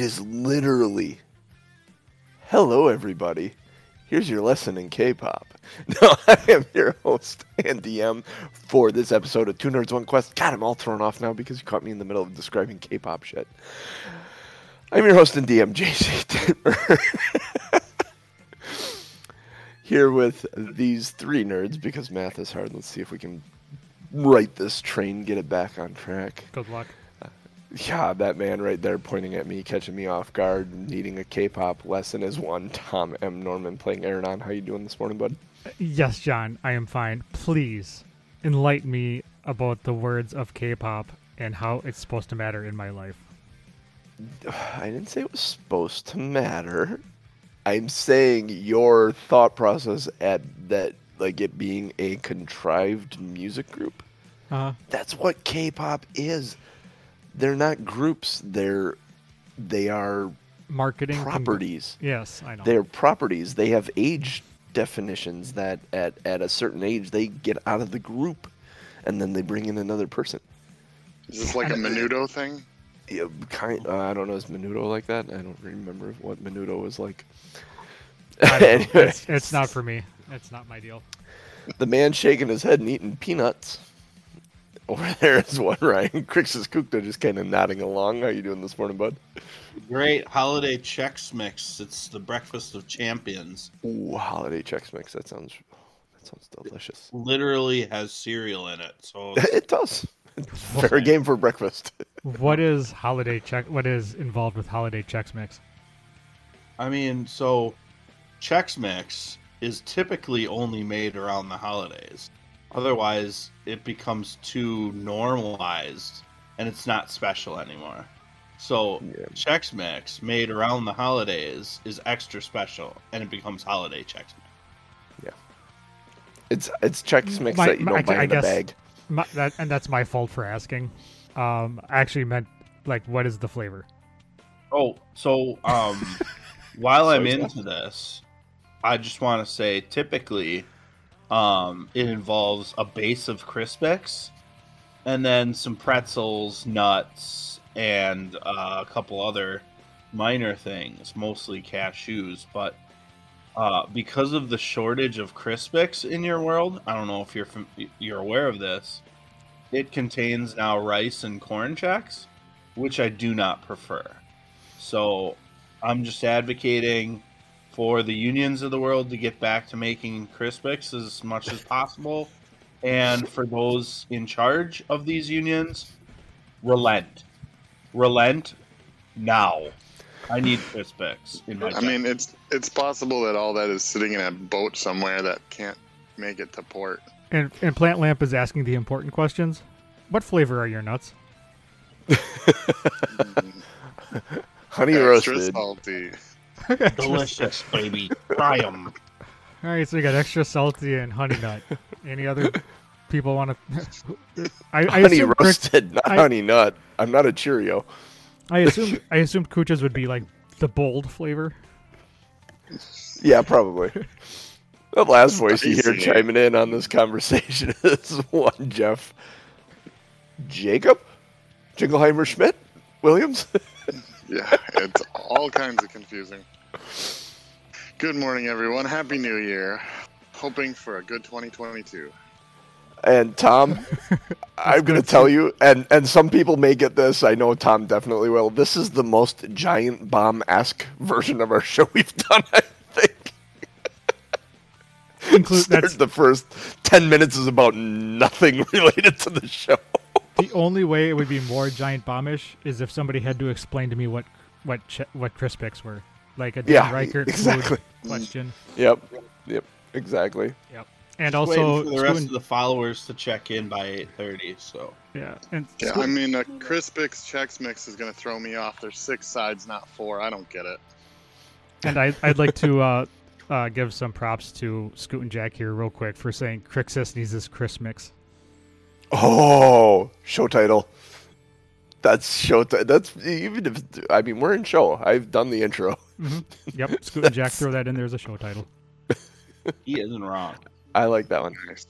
It is literally, hello everybody. Here's your lesson in K-pop. No, I am your host and DM for this episode of Two Nerds One Quest. God, I'm all thrown off now because you caught me in the middle of describing K-pop shit. I'm your host and DM, JC. Here with these three nerds because math is hard. Let's see if we can right this train, get it back on track. Good luck. Yeah, that man right there pointing at me, catching me off guard, needing a K-pop lesson is one. Tom M. Norman playing Aaron How you doing this morning, bud? Yes, John, I am fine. Please enlighten me about the words of K-pop and how it's supposed to matter in my life. I didn't say it was supposed to matter. I'm saying your thought process at that, like it being a contrived music group. Uh, That's what K-pop is. They're not groups. They're they are marketing con- properties. yes, I know. They're properties. They have age definitions that at, at a certain age they get out of the group, and then they bring in another person. Is this like a Menudo thing? Yeah, kind. Uh, I don't know. Is Menudo like that? I don't remember what Menudo was like. I don't know. Anyway, it's, it's not for me. It's not my deal. the man shaking his head and eating peanuts. Over there is one Ryan Crixus Kukta just kind of nodding along. How you doing this morning, bud? Great holiday Chex Mix. It's the breakfast of champions. Ooh, holiday Chex Mix. That sounds that sounds delicious. Literally has cereal in it. So it does. Fair game for breakfast. What is holiday check? What is involved with holiday Chex Mix? I mean, so Chex Mix is typically only made around the holidays. Otherwise, it becomes too normalized and it's not special anymore. So Yeah. Chex Mix made around the holidays is extra special and it becomes holiday Chex Mix. It's it's Chex Mix My- that you don't buy I in the guess- bag. My, that, and that's my fault for asking. Um, I actually meant like, what is the flavor? Oh, so um, while I'm Soy into this, I just want to say typically, um, it involves a base of Crispix, and then some pretzels, nuts, and uh, a couple other minor things, mostly cashews. But uh, because of the shortage of Crispix in your world, I don't know if you're you're aware of this. It contains now rice and corn checks, which I do not prefer. So I'm just advocating for the unions of the world to get back to making Crispix as much as possible. And for those in charge of these unions, relent. Relent now. I need Crispix in my I mean, it's it's possible that all that is sitting in a boat somewhere that can't make it to port. And, and Plant Lamp is asking the important questions. What flavor are your nuts? Honey Extra roasted. salty. Delicious, baby. Try 'em. All right, so you got extra salty and honey nut. Any other people want to? I, I honey assume Crick- roasted, not I- honey nut. I'm not a Cheerio. I assume I assumed Kuchas would be like the bold flavor. Yeah, probably. The last voice you hear chiming in on this conversation is one Jeff Jacob Jingleheimer Schmidt Williams. Yeah, it's all kinds of confusing. Good morning, everyone. Happy New Year. Hoping for a good 2022. And Tom, I'm going to tell you, and, and some people may get this. I know Tom definitely will. This is the most giant bomb esque version of our show we've done, I think. Include that's the first 10 minutes is about nothing related to the show. The only way it would be more giant bombish is if somebody had to explain to me what what ch- what Crispix were, like a Dan Yeah, Ryckert exactly. question. Yep. Yep. Exactly. Yep. And Waiting also, for the rest Spoon- of the followers to check in by 8:30. So yeah, and Yeah, Spoon- I mean, a Crispix Chex Mix is going to throw me off. There's six sides, not four. I don't get it. And I, I'd like to uh, uh, give some props to Scoot and Jack here, real quick, for saying Crixus needs this Chris mix. Oh, show title. That's show. T- that's even if I mean we're in show. I've done the intro. Mm-hmm. Yep, Scoot and Jack throw that in there as a show title. he isn't wrong. I like that one. Nice.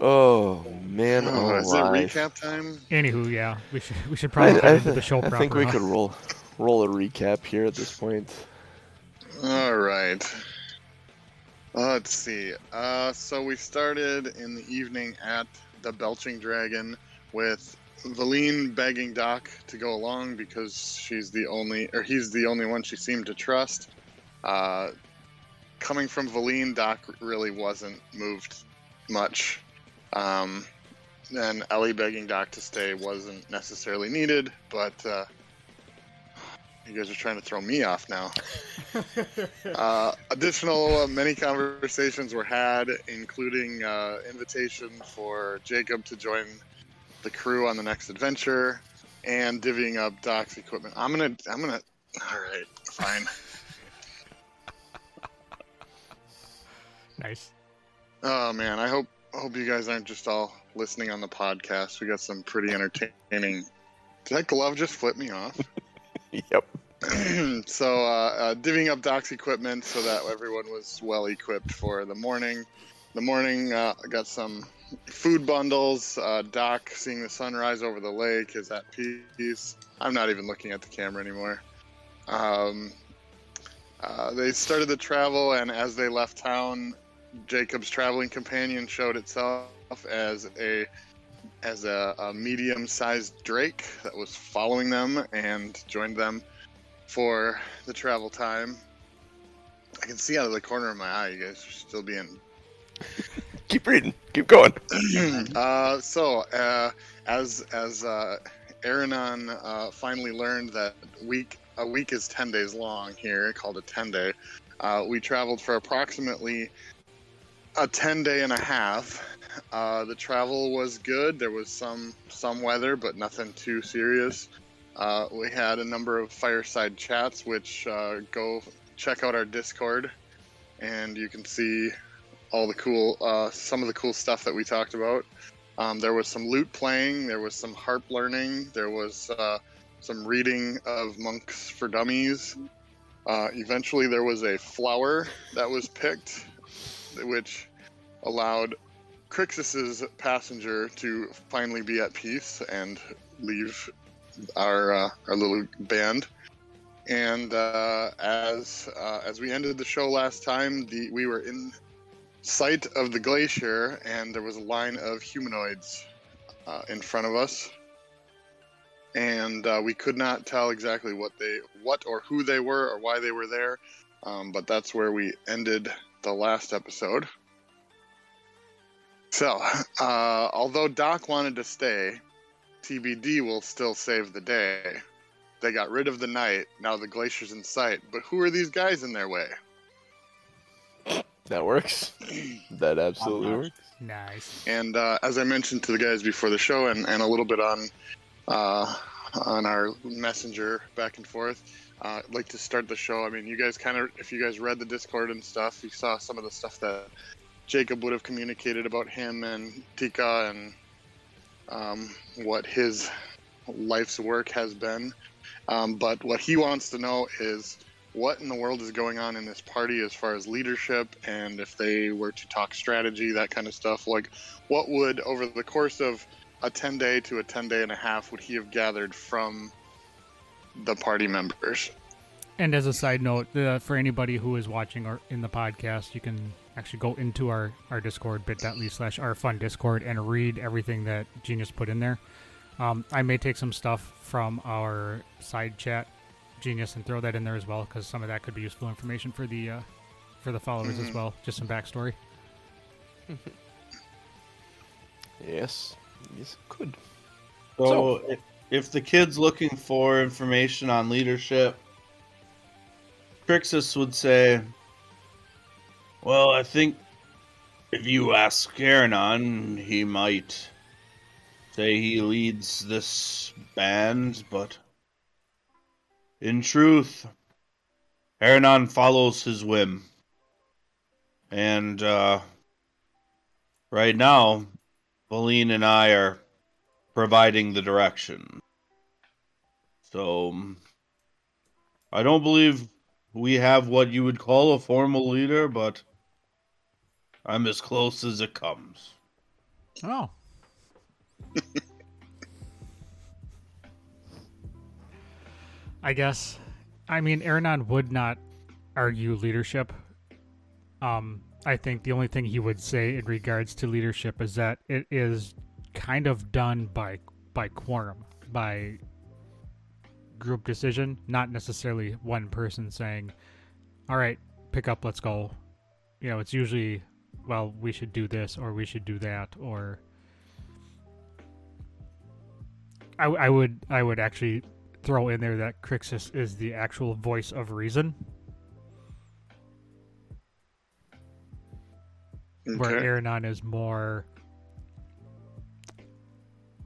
Oh man, Oh, oh, is it recap time? Anywho, yeah, we should we should I, probably I, get into th- the show I proper. think we huh? could roll roll a recap here at this point. All right. Let's see. Uh, so we started in the evening at the Belching Dragon with Valine begging Doc to go along because she's the only, or he's the only one she seemed to trust. Uh, coming from Valine, Doc really wasn't moved much. Um, and Ellie begging Doc to stay wasn't necessarily needed, but uh, you guys are trying to throw me off now. Uh, additional uh, many conversations were had, including uh, invitation for Jacob to join the crew on the next adventure, and divvying up Doc's equipment. I'm gonna, I'm gonna. All right, fine. Nice. Oh man, I hope hope you guys aren't just all listening on the podcast. We got some pretty entertaining. Did that glove just flip me off? Yep. so uh, uh, divvying up Doc's equipment so that everyone was well equipped for the morning. The morning uh, got some food bundles. Uh, Doc seeing the sunrise over the lake is at peace. I'm not even looking at the camera anymore. Um, uh, they started the travel, and as they left town, Jacob's traveling companion showed itself as a as a, a medium-sized drake that was following them and joined them for the travel time. I can see out of the corner of my eye, you guys are still being. Keep reading. Keep going. uh, so, uh, as as uh, Aranon uh, finally learned that week a week is ten days long here, called a ten day, uh, we traveled for approximately a ten day and a half. Uh, the travel was good. There was some some weather, but nothing too serious. Uh, we had a number of fireside chats, which uh, go check out our Discord, and you can see all the cool, uh, some of the cool stuff that we talked about. Um, there was some lute playing, there was some harp learning, there was uh, some reading of Monks for Dummies. Uh, eventually, there was a flower that was picked, which allowed Crixus's passenger to finally be at peace and leave our uh, our little band. And uh, as uh, as we ended the show last time, the we were in sight of the glacier, and there was a line of humanoids uh, in front of us, and uh, we could not tell exactly what they what or who they were or why they were there. Um, but that's where we ended the last episode. So, uh, although Doc wanted to stay, TBD will still save the day. They got rid of the night, now the glacier's in sight, but who are these guys in their way? That works. That absolutely works. Nice. And uh, as I mentioned to the guys before the show, and, and a little bit on uh, on our messenger back and forth, uh, I'd like to start the show. I mean, you guys kind of, if you guys read the Discord and stuff, you saw some of the stuff that Jacob would have communicated about him and Tika and um, what his life's work has been. Um, but what he wants to know is what in the world is going on in this party as far as leadership and if they were to talk strategy, that kind of stuff. Like, what would, over the course of a 10 day to a 10 day and a half, would he have gathered from the party members? And as a side note, uh, for anybody who is watching or in the podcast, you can actually go into our, our Discord, bit.ly slash our fun Discord, and read everything that Genius put in there. Um, I may take some stuff from our side chat, Genius, and throw that in there as well, because some of that could be useful information for the uh, for the followers as Mhm. well. Just some backstory. Yes. Yes, could. So, if, if the kid's looking for information on leadership, Crixus would say, Well, I think if you ask Karanon, he might say he leads this band, but in truth, Aranon follows his whim. And uh, right now, Valine and I are providing the direction. So, I don't believe we have what you would call a formal leader, but I'm as close as it comes. Oh. I guess. I mean, Aranon would not argue leadership. Um, I think the only thing he would say in regards to leadership is that it is kind of done by by quorum, by group decision, not necessarily one person saying, "All right, pick up, let's go." You know, it's usually, well, we should do this or we should do that or I, I would I would actually throw in there that Crixus is the actual voice of reason, where Okay. Aranon is more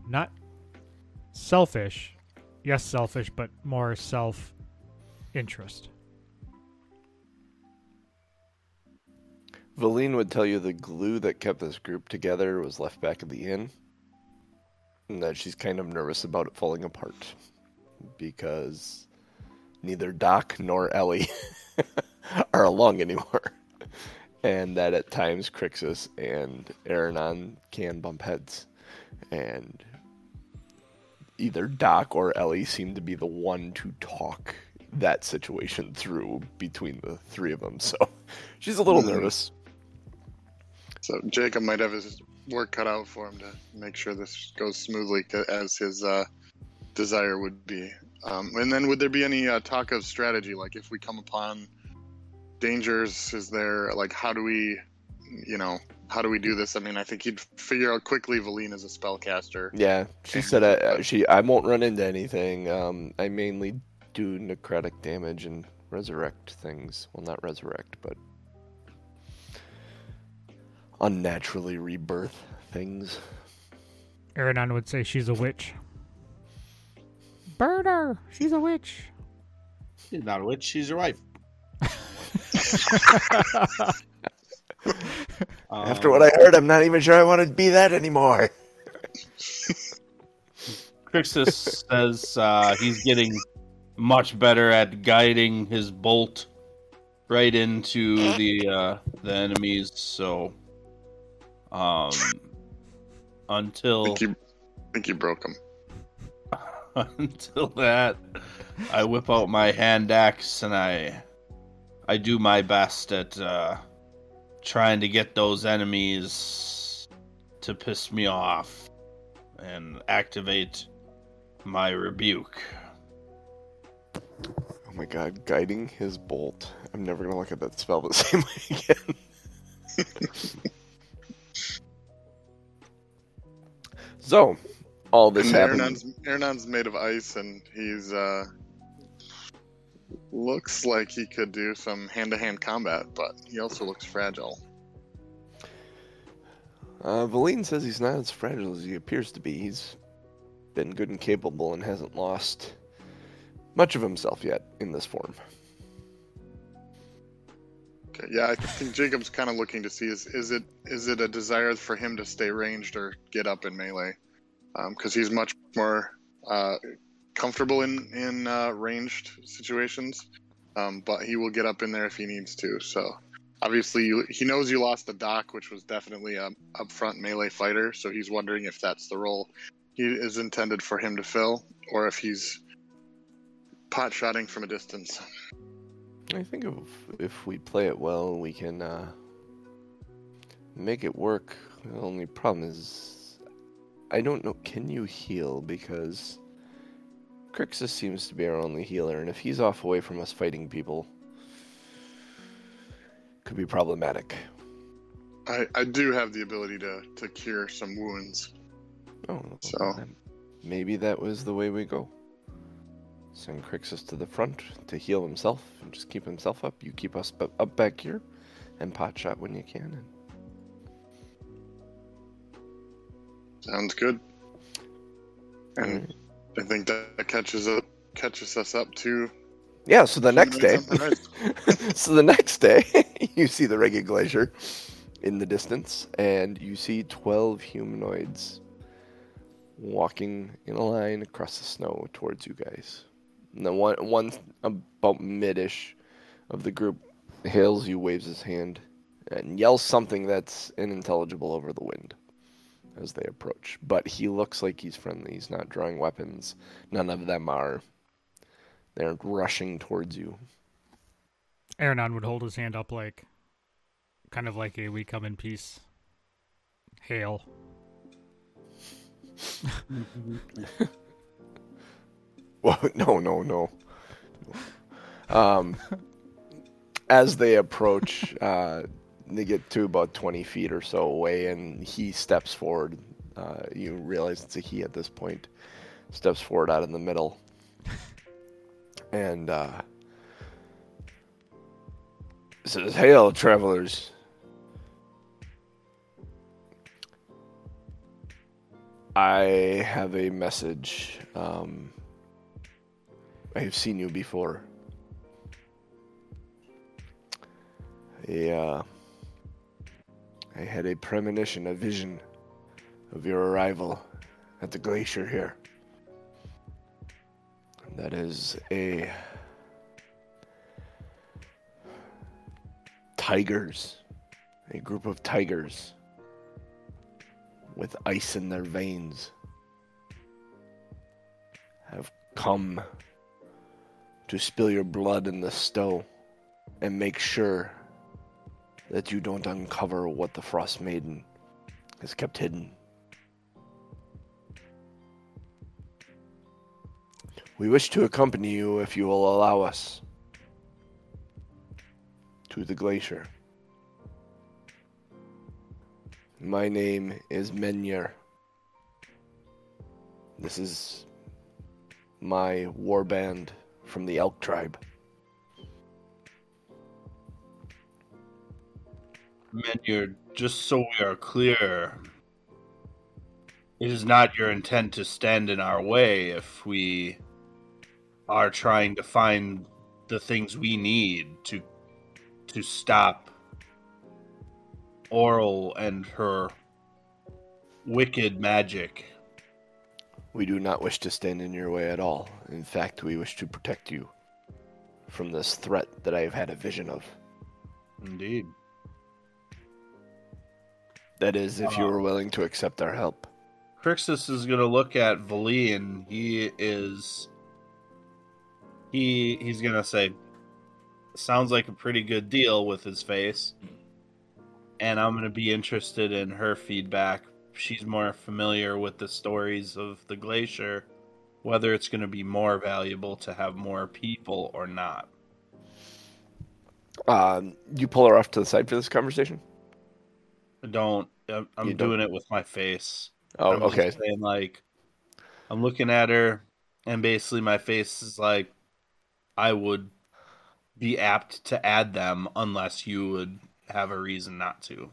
not selfish, yes, selfish, but more self interest. Valine would tell you the glue that kept this group together was left back at the inn, and that she's kind of nervous about it falling apart because neither Doc nor Ellie are along anymore, and that at times Crixus and Aranon can bump heads, and either Doc or Ellie seem to be the one to talk that situation through between the three of them. So she's a little Hmm. nervous. So Jacob might have his work cut out for him to make sure this goes smoothly as his uh, desire would be. Um, and then would there be any uh, talk of strategy? Like if we come upon dangers, is there like how do we, you know, how do we do this? I mean, I think he'd figure out quickly. Valine is a spellcaster. Yeah, she said uh, she I won't run into anything. Um, I mainly do necrotic damage and resurrect things. Well, not resurrect, but unnaturally rebirth things. Aranon would say she's a witch. Burn her! She's a witch. She's not a witch. She's your wife. After what I heard, I'm not even sure I want to be that anymore. Crixus says uh, he's getting much better at guiding his bolt right into the uh, the enemies. So, um, I until think you, I think you broke him. until that, I whip out my hand axe and I I do my best at uh, trying to get those enemies to piss me off and activate my rebuke. Oh my god, guiding his bolt. I'm never gonna look at that spell the same way again. So, all this happened. Aranon's made of ice, and he's uh, looks like he could do some hand-to-hand combat, but he also looks fragile. Uh, Valine says he's not as fragile as he appears to be. He's been good and capable and hasn't lost much of himself yet in this form. Yeah, I think Jacob's kind of looking to see is is it is it a desire for him to stay ranged or get up in melee, because he's much more uh, comfortable in in uh, ranged situations, um, but he will get up in there if he needs to. So obviously you, he knows you lost the doc, which was definitely a upfront melee fighter. So he's wondering if that's the role he is intended for him to fill, or if he's pot shotting from a distance. I think if, if we play it well, we can uh, make it work. The only problem is, I don't know. Can you heal? Because Crixus seems to be our only healer, and if he's off away from us fighting people, could be problematic. I, I do have the ability to, to cure some wounds. Oh, So- maybe that was the way we go. Send Crixus to the front to heal himself and just keep himself up. You keep us up back here, and pot shot when you can. And Sounds good. And. I think that catches up catches us up to yeah, so the next day, humanoids on the right. so the next day, you see the Reghed Glacier in the distance, and you see twelve humanoids walking in a line across the snow towards you guys. And the one, one about midish of the group hails you, waves his hand, and yells something that's unintelligible over the wind. as they approach. But he looks like he's friendly. He's not drawing weapons. None of them are. They're rushing towards you. Aranon would hold his hand up like, kind of like a "We come in peace." Hail. Mm-hmm. Well, no, no, no. Um, as they approach, uh, they get to about 20 feet or so away, and he steps forward. Uh, you realize it's a he at this point. Steps forward out in the middle. And uh, says, Hail, travelers. I have a message. Um, I have seen you before. I, I had a premonition, a vision of your arrival at the glacier here. That is a tigers, a group of tigers with ice in their veins have come to spill your blood in the stow and make sure that you don't uncover what the Frost Maiden has kept hidden. We wish to accompany you if you will allow us to the glacier. My name is Menyer. This is my war band from the Elk tribe. Menyard, just so we are clear, it is not your intent to stand in our way if we are trying to find the things we need to to stop Auril and her wicked magic. We do not wish to stand in your way at all. In fact, we wish to protect you from this threat that I have had a vision of. Indeed. That is, if you uh-huh. are willing to accept our help. Crixus is gonna look at Vali and he is he he's gonna say sounds like a pretty good deal with his face. And I'm gonna be interested in her feedback. She's more familiar with the stories of the glacier, whether it's gonna be more valuable to have more people or not. Um, you pull her off to the side for this conversation. I don't I'm, I'm don't- doing it with my face. Oh, I'm okay. saying like I'm looking at her and basically my face is like I would be apt to add them unless you would have a reason not to.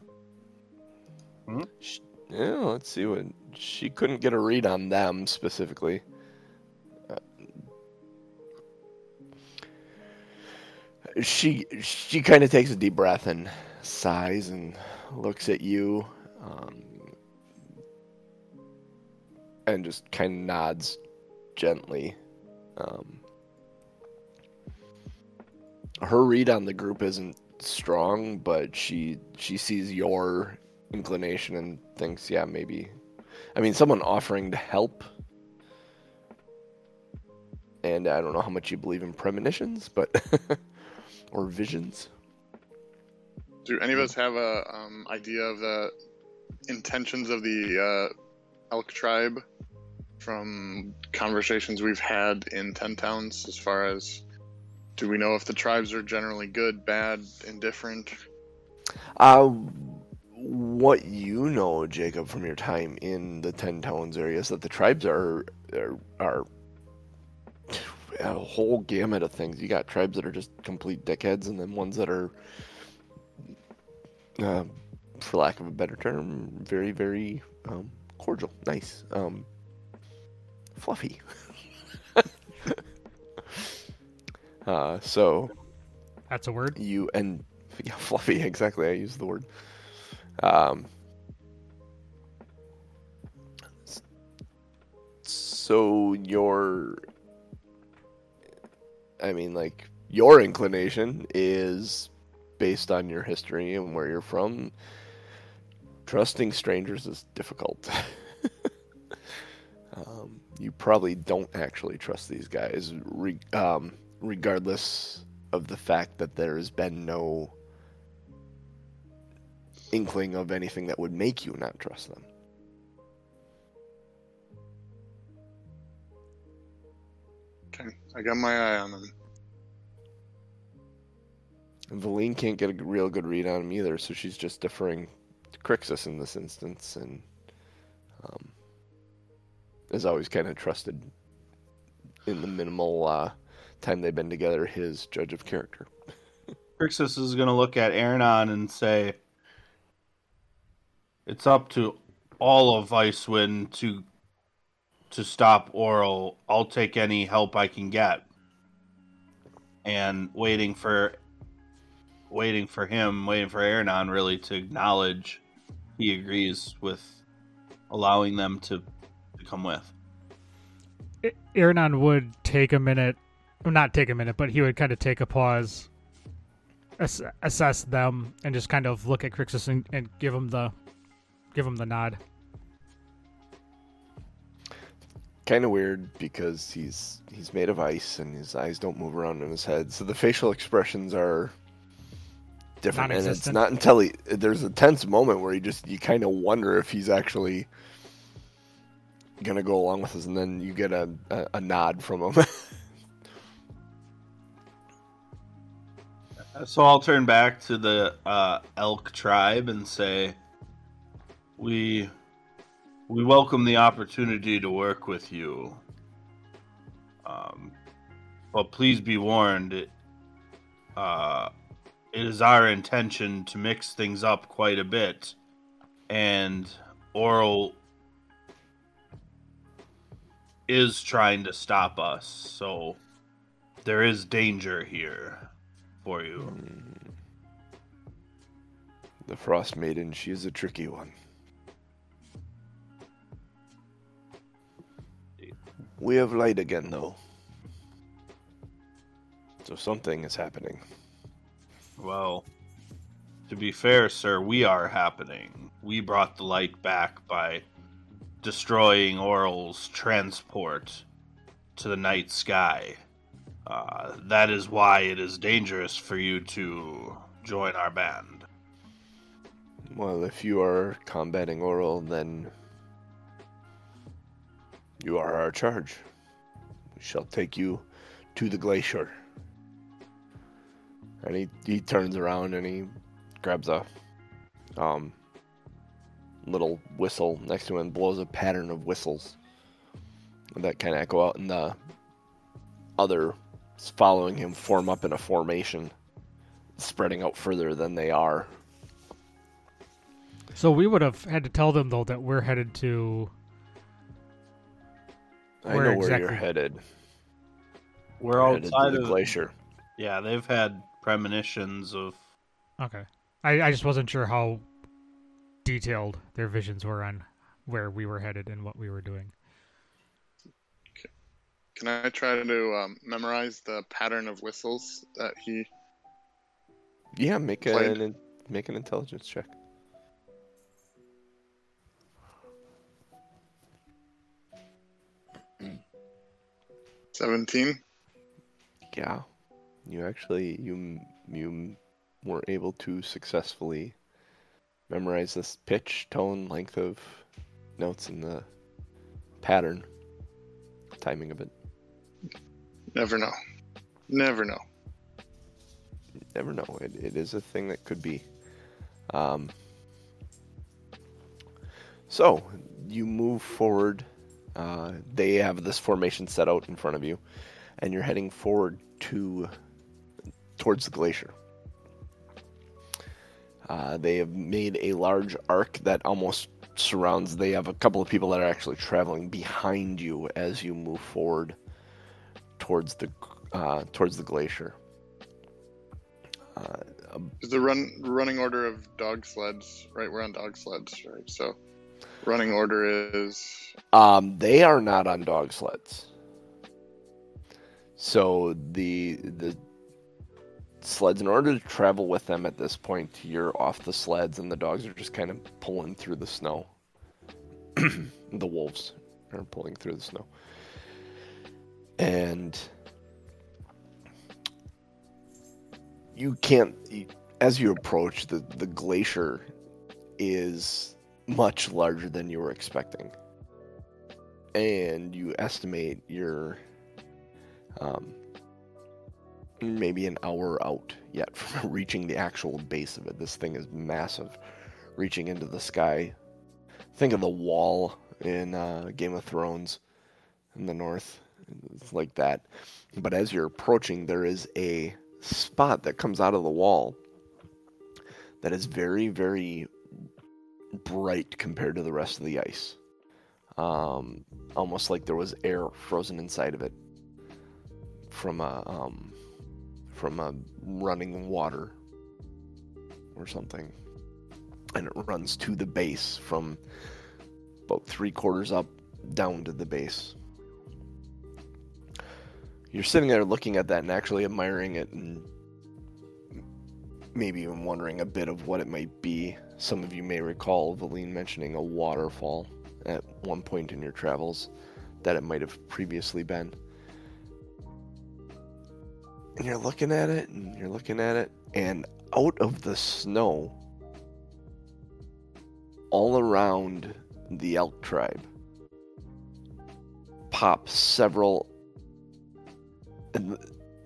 Yeah, let's see what she couldn't get a read on them specifically. Uh, she she kind of takes a deep breath and sighs and looks at you, um, and just kind of nods gently. Um, her read on the group isn't strong, but she she sees your inclination and thinks, yeah, maybe. I mean, someone offering to help. And I don't know how much you believe in premonitions, but or visions. Do any of us have a um, idea of the intentions of the uh, elk tribe from conversations we've had in Ten Towns? As far as do we know if the tribes are generally good, bad, indifferent? Uh, what you know, Jacob, from your time in the Ten Towns area is that the tribes are are, are a whole gamut of things. You got tribes that are just complete dickheads, and then ones that are, uh, for lack of a better term, very very um, cordial, nice, um, fluffy. uh, so That's a word. you and yeah, fluffy exactly i use the word um so your i mean like your inclination is based on your history and where you're from Trusting strangers is difficult. um, you probably don't actually trust these guys, re- um, regardless of the fact that there has been no inkling of anything that would make you not trust them. Okay, I got my eye on them. And Valine can't get a real good read on him either, so she's just deferring to Crixus in this instance, and um, is always kind of trusted in the minimal uh, time they've been together, his judge of character. Crixus is going to look at Aranon and say, "It's up to all of Icewind to to stop Auril. I'll take any help I can get." And waiting for waiting for him, waiting for Aranon really to acknowledge he agrees with allowing them to, to come with. Aranon would take a minute, not take a minute, but he would kind of take a pause, ass- assess them, and just kind of look at Crixus and, and give him the, give him the nod. Kind of weird because he's he's made of ice and his eyes don't move around in his head, so the facial expressions are different. And it's not until he there's a tense moment where he just you kind of wonder if he's actually gonna go along with this, and then you get a a, a nod from him. So I'll turn back to the uh, elk tribe and say, "We we welcome the opportunity to work with you, um, but please be warned. It, uh, it is our intention to mix things up quite a bit, and Auril is trying to stop us. So there is danger here." for you. the Frost Maiden, she is a tricky one. We have light again, though. So something is happening. Well, to be fair, sir, we are happening. We brought the light back by destroying Auril's transport to the night sky. Uh, that is why it is dangerous for you to join our band. Well, if you are combating Auril, then you are our charge. We shall take you to the glacier. And he, he turns around and he grabs a um, little whistle next to him and blows a pattern of whistles that kind of echo out, and the other following him form up in a formation, spreading out further than they are. So we would have had to tell them though that we're headed to. I Where know where you're headed. We're You're headed to outside the of glacier. Yeah, they've had premonitions of Okay, I, I just wasn't sure how detailed their visions were on where we were headed and what we were doing. Can I try to um, memorize the pattern of whistles that he? Yeah, make Played. an make an intelligence check. Seventeen. Yeah, you actually you you were able to successfully memorize this pitch, tone, length of notes, and the pattern, timing of it. Never know. Never know. never know. It, it is a thing that could be. Um, so you move forward. Uh, they have this formation set out in front of you, and you're heading forward to towards the glacier. Uh, they have made a large arc that almost surrounds. They have a couple of people that are actually traveling behind you as you move forward towards the uh, towards the glacier. Uh, Is the run running order of dog sleds right? We're on dog sleds, right? So, running order is Um, they are not on dog sleds. So the the sleds. In order to travel with them at this point, you're off the sleds, and the dogs are just kind of pulling through the snow. the wolves are pulling through the snow. And you can't, you, as you approach, the, the glacier is much larger than you were expecting. And you estimate you're um, maybe an hour out yet from reaching the actual base of it. This thing is massive, reaching into the sky. Think of the wall in uh, Game of Thrones in the north. It's like that. But as you're approaching, there is a spot that comes out of the wall that is very, very bright compared to the rest of the ice. Um, almost like there was air frozen inside of it from a um, from a running water or something, and it runs to the base from about three quarters up down to the base. You're sitting there looking at that and actually admiring it and maybe even wondering a bit of what it might be. Some of you may recall Valine mentioning a waterfall at one point in your travels that it might have previously been. And you're looking at it and you're looking at it, and out of the snow, all around the elk tribe, pop several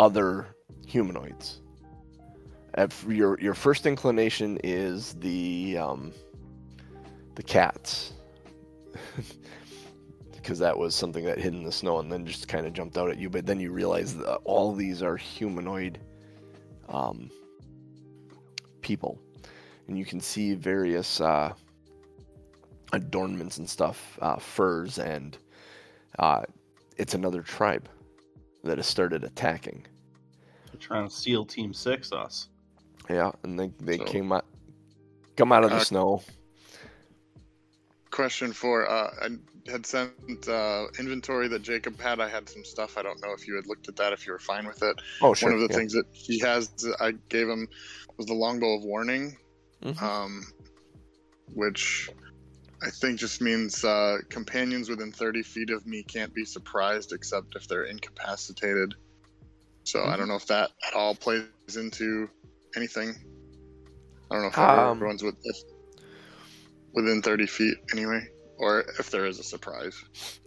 other humanoids. If your your first inclination is the um, the cats, because that was something that hid in the snow and then just kind of jumped out at you. But then you realize that all these are humanoid um, people, and you can see various uh, adornments and stuff, uh, furs, and uh, it's another tribe that has started attacking. They're trying to seal Team Six us. Yeah, and they they So- came out, come out of the Uh, snow. Question for uh, I had sent uh, inventory that Jacob had. I had some stuff. I don't know if you had looked at that. If you were fine with it. Oh, sure. One of the yeah. things that he has, I gave him, was the longbow of warning, Mhm. um, which I think just means uh, companions within 30 feet of me can't be surprised except if they're incapacitated. So I don't know if that at all plays into anything. I don't know if Um, everyone's with, if, within 30 feet anyway, or if there is a surprise.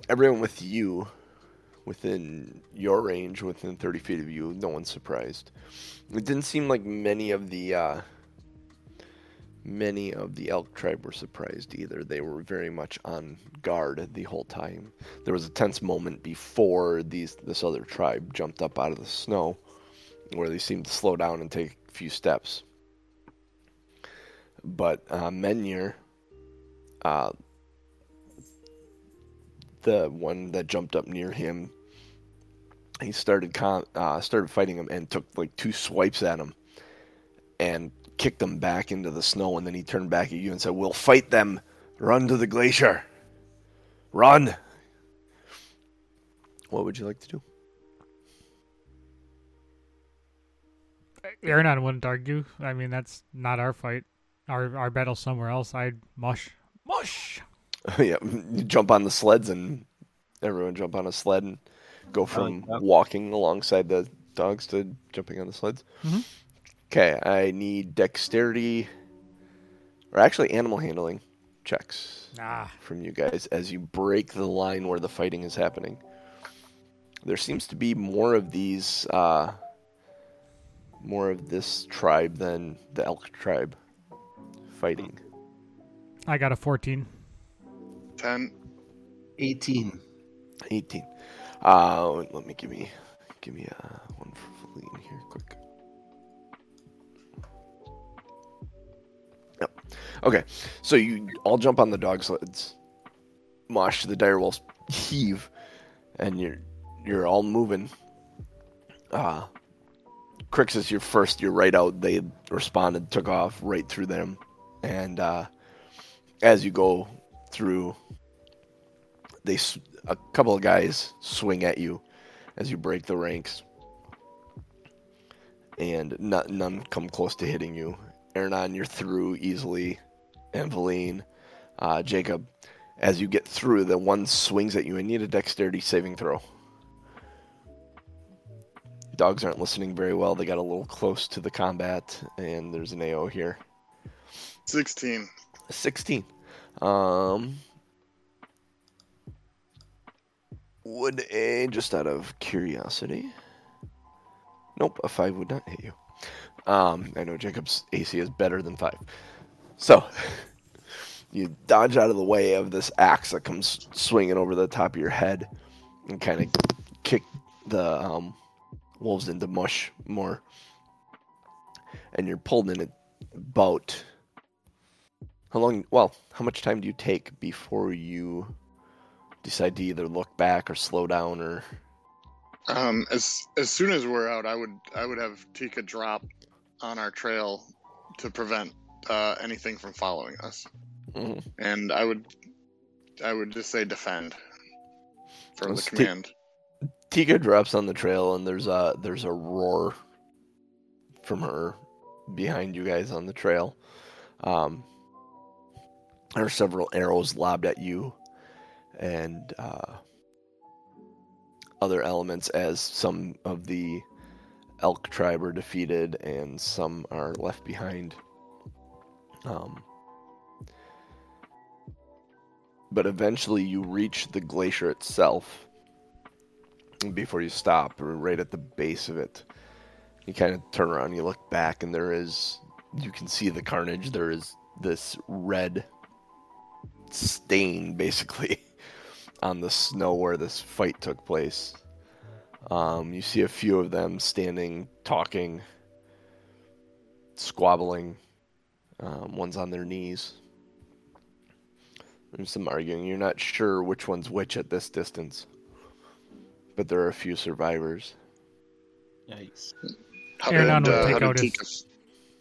Everyone with you, within your range, within 30 feet of you, no one's surprised. It didn't seem like many of the uh, many of the elk tribe were surprised either. They were very much on guard the whole time. There was a tense moment before these this other tribe jumped up out of the snow, where they seemed to slow down and take a few steps. But uh, Menir, uh, the one that jumped up near him, he started con- uh, started fighting him and took like two swipes at him, and kicked them back into the snow. And then he turned back at you and said, "We'll fight them. Run to the glacier. Run." What would you like to do? Aranon wouldn't argue. I mean, that's not our fight. Our our battle's somewhere else. I'd mush, mush. yeah, you jump on the sleds and everyone jump on a sled and go from that. walking alongside the dogs to jumping on the sleds. Mhm. Okay, I need dexterity, or actually animal handling checks Nah. from you guys as you break the line where the fighting is happening. There seems to be more of these, uh, more of this tribe than the elk tribe fighting. I got a 14. 10. 18. 18. Uh, let me give me give me uh, one for Feline here, quick. Yep. Okay, so you all jump on the dog sleds. Mosh the direwolves heave, and you're you're all moving. Uh Crixus, you're first. You're right out. They responded, took off right through them, and uh, as you go through they a couple of guys swing at you as you break the ranks and not, none come close to hitting you. Aaron, you're through easily. Eveline, uh, Jacob, as you get through, the one swings at you and need a dexterity saving throw. Dogs aren't listening very well. They got a little close to the combat, and there's an AO here. 16. 16. Um, would a, just out of curiosity, nope, a 5 would not hit you. Um, I know Jacob's AC is better than 5. So, you dodge out of the way of this axe that comes swinging over the top of your head and kind of kick the um, wolves into mush more. And you're pulled in about how long? Well, how much time do you take before you decide to either look back or slow down or? Um, as as soon as we're out, I would I would have Tika drop on our trail to prevent uh, anything from following us, Mhm. and I would I would just say defend for the Let's command. Tika drops on the trail and there's a there's a roar from her behind you guys on the trail. Um, there are several arrows lobbed at you and uh, other elements as some of the elk tribe are defeated and some are left behind. Um, but eventually you reach the glacier itself before you stop right at the base of it you kind of turn around you look back and there is you can see the carnage there is this red stain basically on the snow where this fight took place. Um, you see a few of them standing talking squabbling um, one's on their knees. There's some arguing. You're not sure which one's which at this distance but there are a few survivors. Yikes. How Aaron did, will uh, take how did out his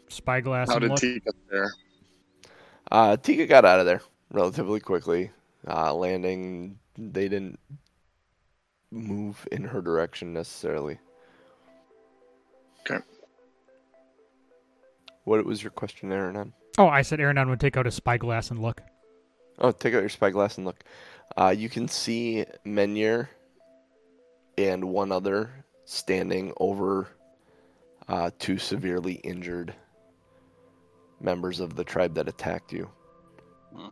Spyglass how did look. Tika fare? Uh, Tika got out of there relatively quickly. Uh, landing, they didn't move in her direction necessarily. Okay. What was your question, Aaron? Oh, I said Aaron would take out his spyglass and look. Oh, take out your spyglass and look. Uh, you can see Menyer and one other standing over uh, two severely injured members of the tribe that attacked you. Hmm.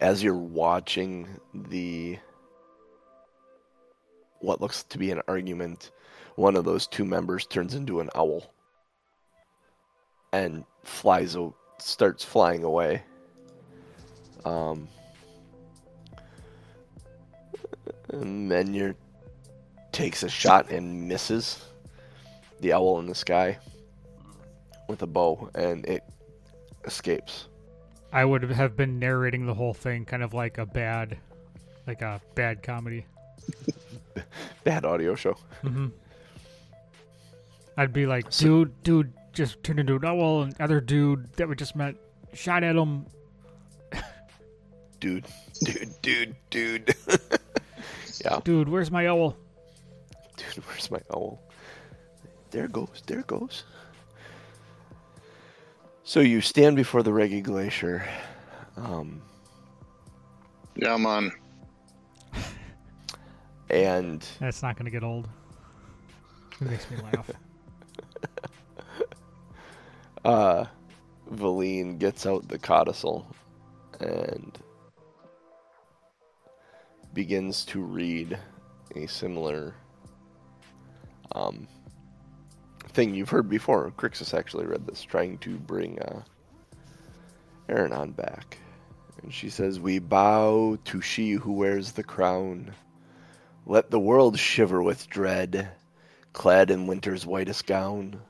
As you're watching the what looks to be an argument, one of those two members turns into an owl and flies starts flying away. Um, and Menyer takes a shot and misses the owl in the sky with a bow, and it escapes. I would have been narrating the whole thing, kind of like a bad, like a bad comedy. Bad audio show. hmm I'd be like, dude, dude, just turned into an owl, and other dude that we just met shot at him. Dude, dude, dude, dude. yeah, Dude, where's my owl? Dude, where's my owl? There it goes, there it goes. So you stand before the Reghed Glacier. Um, Yeah, I'm on. and That's not gonna get old. It makes me laugh. uh, Valine gets out the codicil and begins to read a similar um, thing you've heard before. Crixus actually read this, trying to bring uh, on back. And she says, We bow to she who wears the crown. Let the world shiver with dread, clad in winter's whitest gown.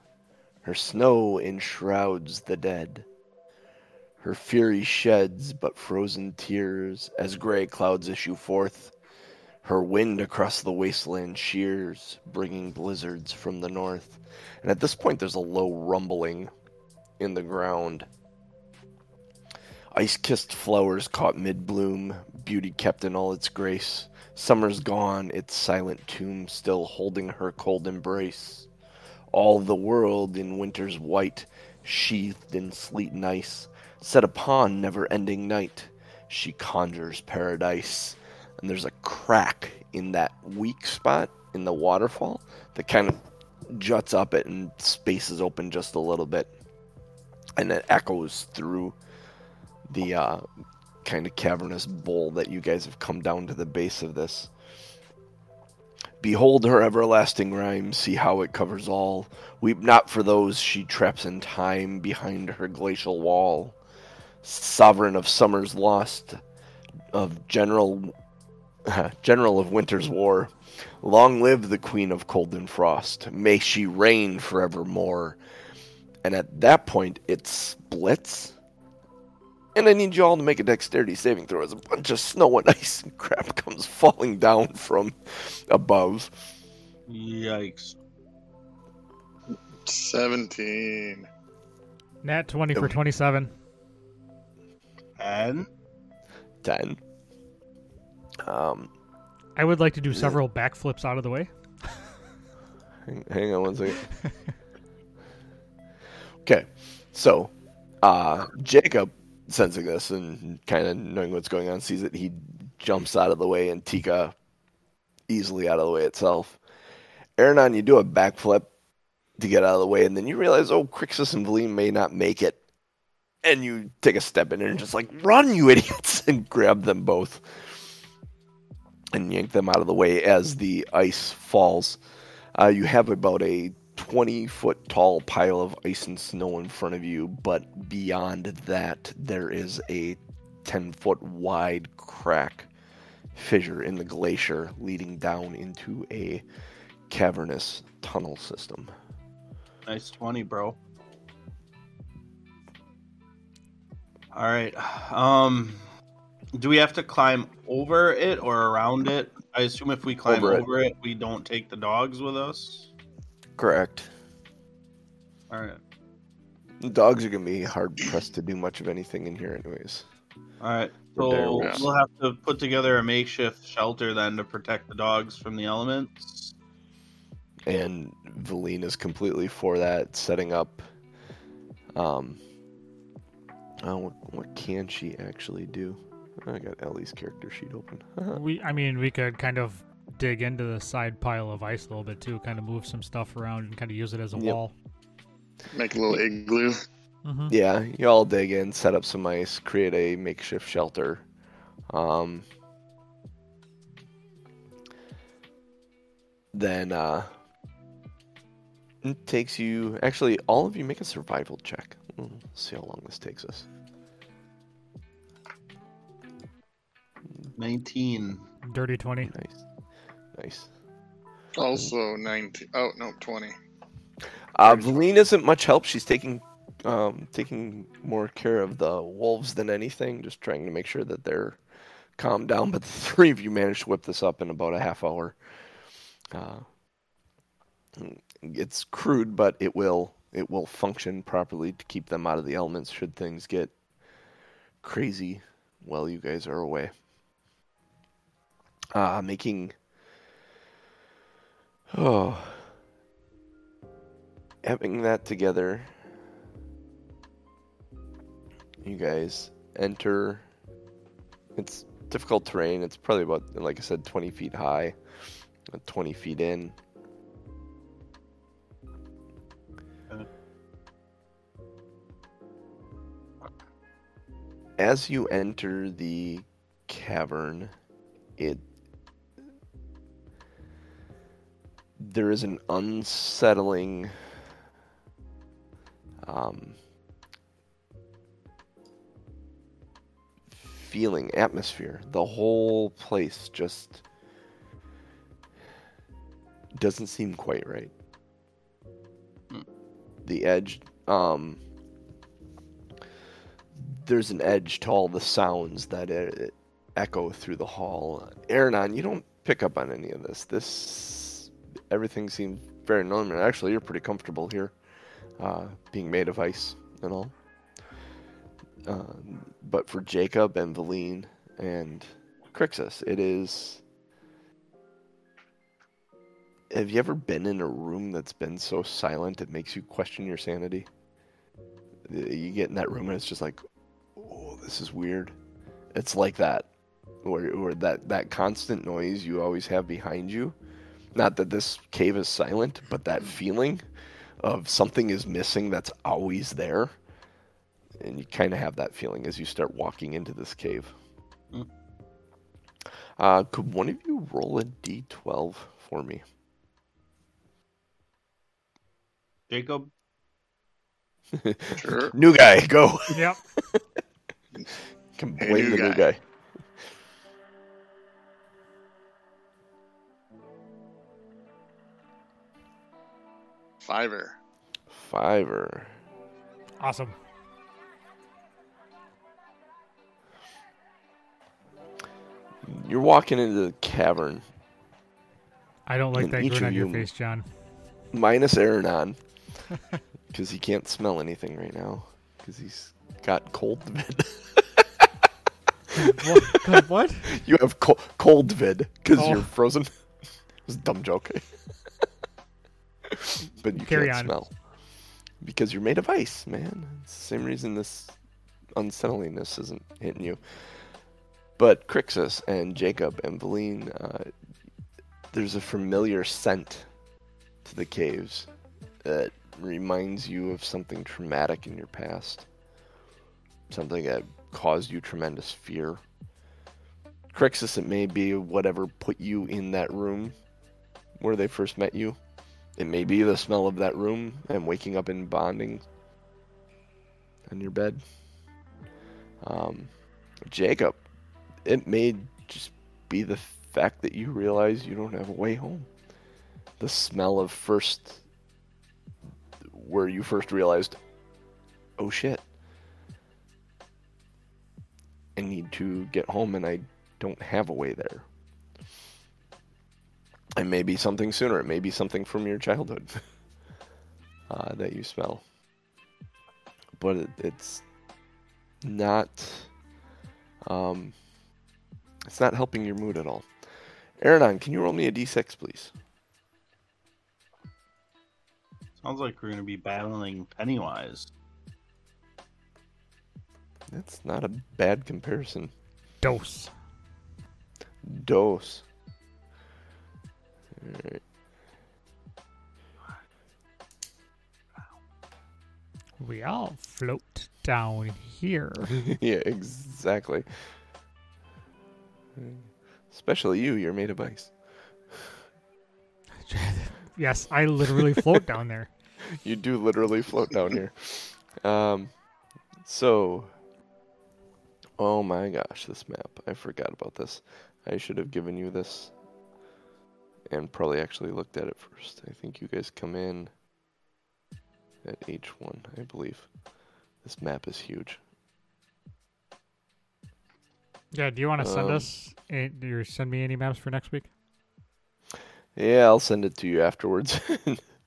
Her snow enshrouds the dead. Her fury sheds but frozen tears as gray clouds issue forth. Her wind across the wasteland shears, bringing blizzards from the north. And at this point, there's a low rumbling in the ground. Ice kissed flowers caught mid bloom, beauty kept in all its grace. Summer's gone, its silent tomb still holding her cold embrace. all the world in winter's white, sheathed in sleet and ice, set upon never-ending night, she conjures paradise. And there's a crack in that weak spot in the waterfall that kind of juts up it and spaces open just a little bit, and it echoes through the uh, kind of cavernous bowl that you guys have come down to the base of this. Behold her everlasting rhyme, see how it covers all. Weep not for those she traps in time behind her glacial wall. Sovereign of summer's lost, of general general of winter's war. Long live the queen of cold and frost. May she reign forevermore. And at that point, it splits. And I need you all to make a dexterity saving throw as a bunch of snow and ice and crap comes falling down from above. Yikes. 17. Nat 20 for 27. And 10. Um, I would like to do several backflips out of the way. hang, hang on one second. okay, so uh, Jacob, sensing this and kind of knowing what's going on, sees that he jumps out of the way, and Tika easily out of the way itself. Aranon, you do a backflip to get out of the way, and then you realize, oh, Crixus and Valine may not make it. And you take a step in and just like, run, you idiots, and grab them both and yank them out of the way as the ice falls. Uh, you have about a 20 foot tall pile of ice and snow in front of you, but beyond that, there is a 10 foot wide crack fissure in the glacier leading down into a cavernous tunnel system. nice 20, bro. All right. Um, do we have to climb over it or around it? I assume if we climb Over over, it. it. we don't take the dogs with us. Correct. All right. The dogs are going to be hard pressed to do much of anything in here, anyways. All right. So we'll have to put together a makeshift shelter then to protect the dogs from the elements. and Valine is completely for that, setting up. Um, oh, what, what can she actually do? I got Ellie's character sheet open. We, I mean, we could kind of dig into the side pile of ice a little bit too, kind of move some stuff around and kind of use it as a Yep. wall. Make a little igloo. hmm yeah, you all dig in, set up some ice, create a makeshift shelter. Um, then uh, it takes you. Actually, all of you make a survival check. We'll see how long this takes us. 19. Dirty 20. Nice, nice. Also 19. Oh, no, 20. Uh, Valine isn't much help. She's taking um, taking more care of the wolves than anything, just trying to make sure that they're calmed down. But the three of you managed to whip this up in about a half hour. Uh, it's crude, but it will it will function properly to keep them out of the elements should things get crazy while you guys are away. Uh, making oh having that together, you guys enter. It's difficult terrain. It's probably about, like I said, 20 feet high, uh, 20 feet in. As you enter the cavern, it there is an unsettling um, feeling, atmosphere. The whole place just doesn't seem quite right. The edge, um, there's an edge to all the sounds that echo through the hall. Aranon, you don't pick up on any of this. This everything seems very normal. Actually, you're pretty comfortable here uh, being made of ice and all. Uh, but for Jacob and Valine and Crixus, it is have you ever been in a room that's been so silent it makes you question your sanity? You get in that room and it's just like, oh, this is weird. It's like that, or or that that constant noise you always have behind you. Not that this cave is silent, but that feeling of something is missing that's always there, and you kind of have that feeling as you start walking into this cave. Mm. Uh, could one of you roll a d12 for me? Jacob, Sure. New guy, go. Yep. Can Hey, blame new the new guy. Guy. Fiver. Fiver. Awesome. You're walking into the cavern, I don't like And that grin on your you- face, John. minus Aranon, because he can't smell anything right now, because he's got cold vid. what? What? you have co- cold vid because Oh. you're frozen. it was a dumb joke. but you Carry can't on. smell because you're made of ice, man. It's the same reason this unsettlingness isn't hitting you. But Crixus and Jacob and Valine, uh, there's a familiar scent to the caves that reminds you of something traumatic in your past. Something that caused you tremendous fear. Crixus, it may be whatever put you in that room where they first met you. It may be the smell of that room and waking up in bonding on your bed. Um, Jacob, it may just be the fact that you realize you don't have a way home. The smell of first, where you first realized, oh shit, I need to get home and I don't have a way there. It may be something sooner. It may be something from your childhood uh, that you smell. But it, it's not. Um, it's not helping your mood at all. Aranon, can you roll me a d6, please? sounds like we're gonna be battling Pennywise. That's not a bad comparison. Dose. Dose. We all float down here. yeah, exactly. Especially you, you're made of ice. yes, I literally float down there. You do literally float down here. Um, so, oh my gosh, this map. I forgot about this. I should have given you this and probably actually looked at it first. I think you guys come in at H1, I believe. This map is huge. Yeah, do you want to send Um, us, you send me any maps for next week? Yeah, I'll send it to you afterwards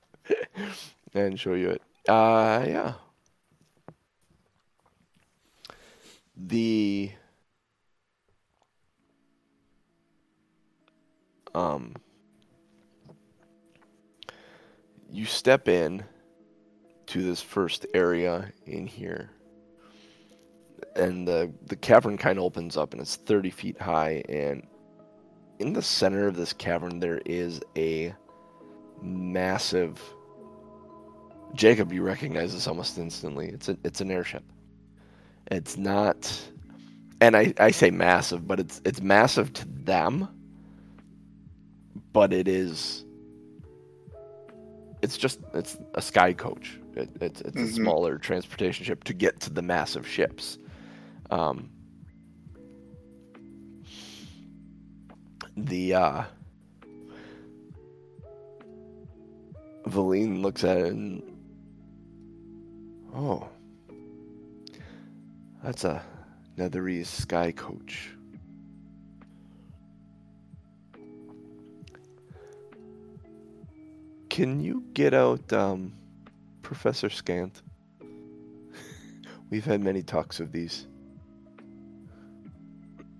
and show you it. Uh, yeah. The um you step in to this first area in here and the the cavern kind of opens up and it's 30 feet high and in the center of this cavern there is a massive Jacob you recognize this almost instantly. It's a, it's an airship. It's not and I, I say massive but it's it's massive to them but it is it's just it's a sky coach. It, it's it's a Mhm. smaller transportation ship to get to the massive ships. Um the uh Valine looks at it and oh that's a Netherese sky coach can you get out um Professor Scant we've had many talks of these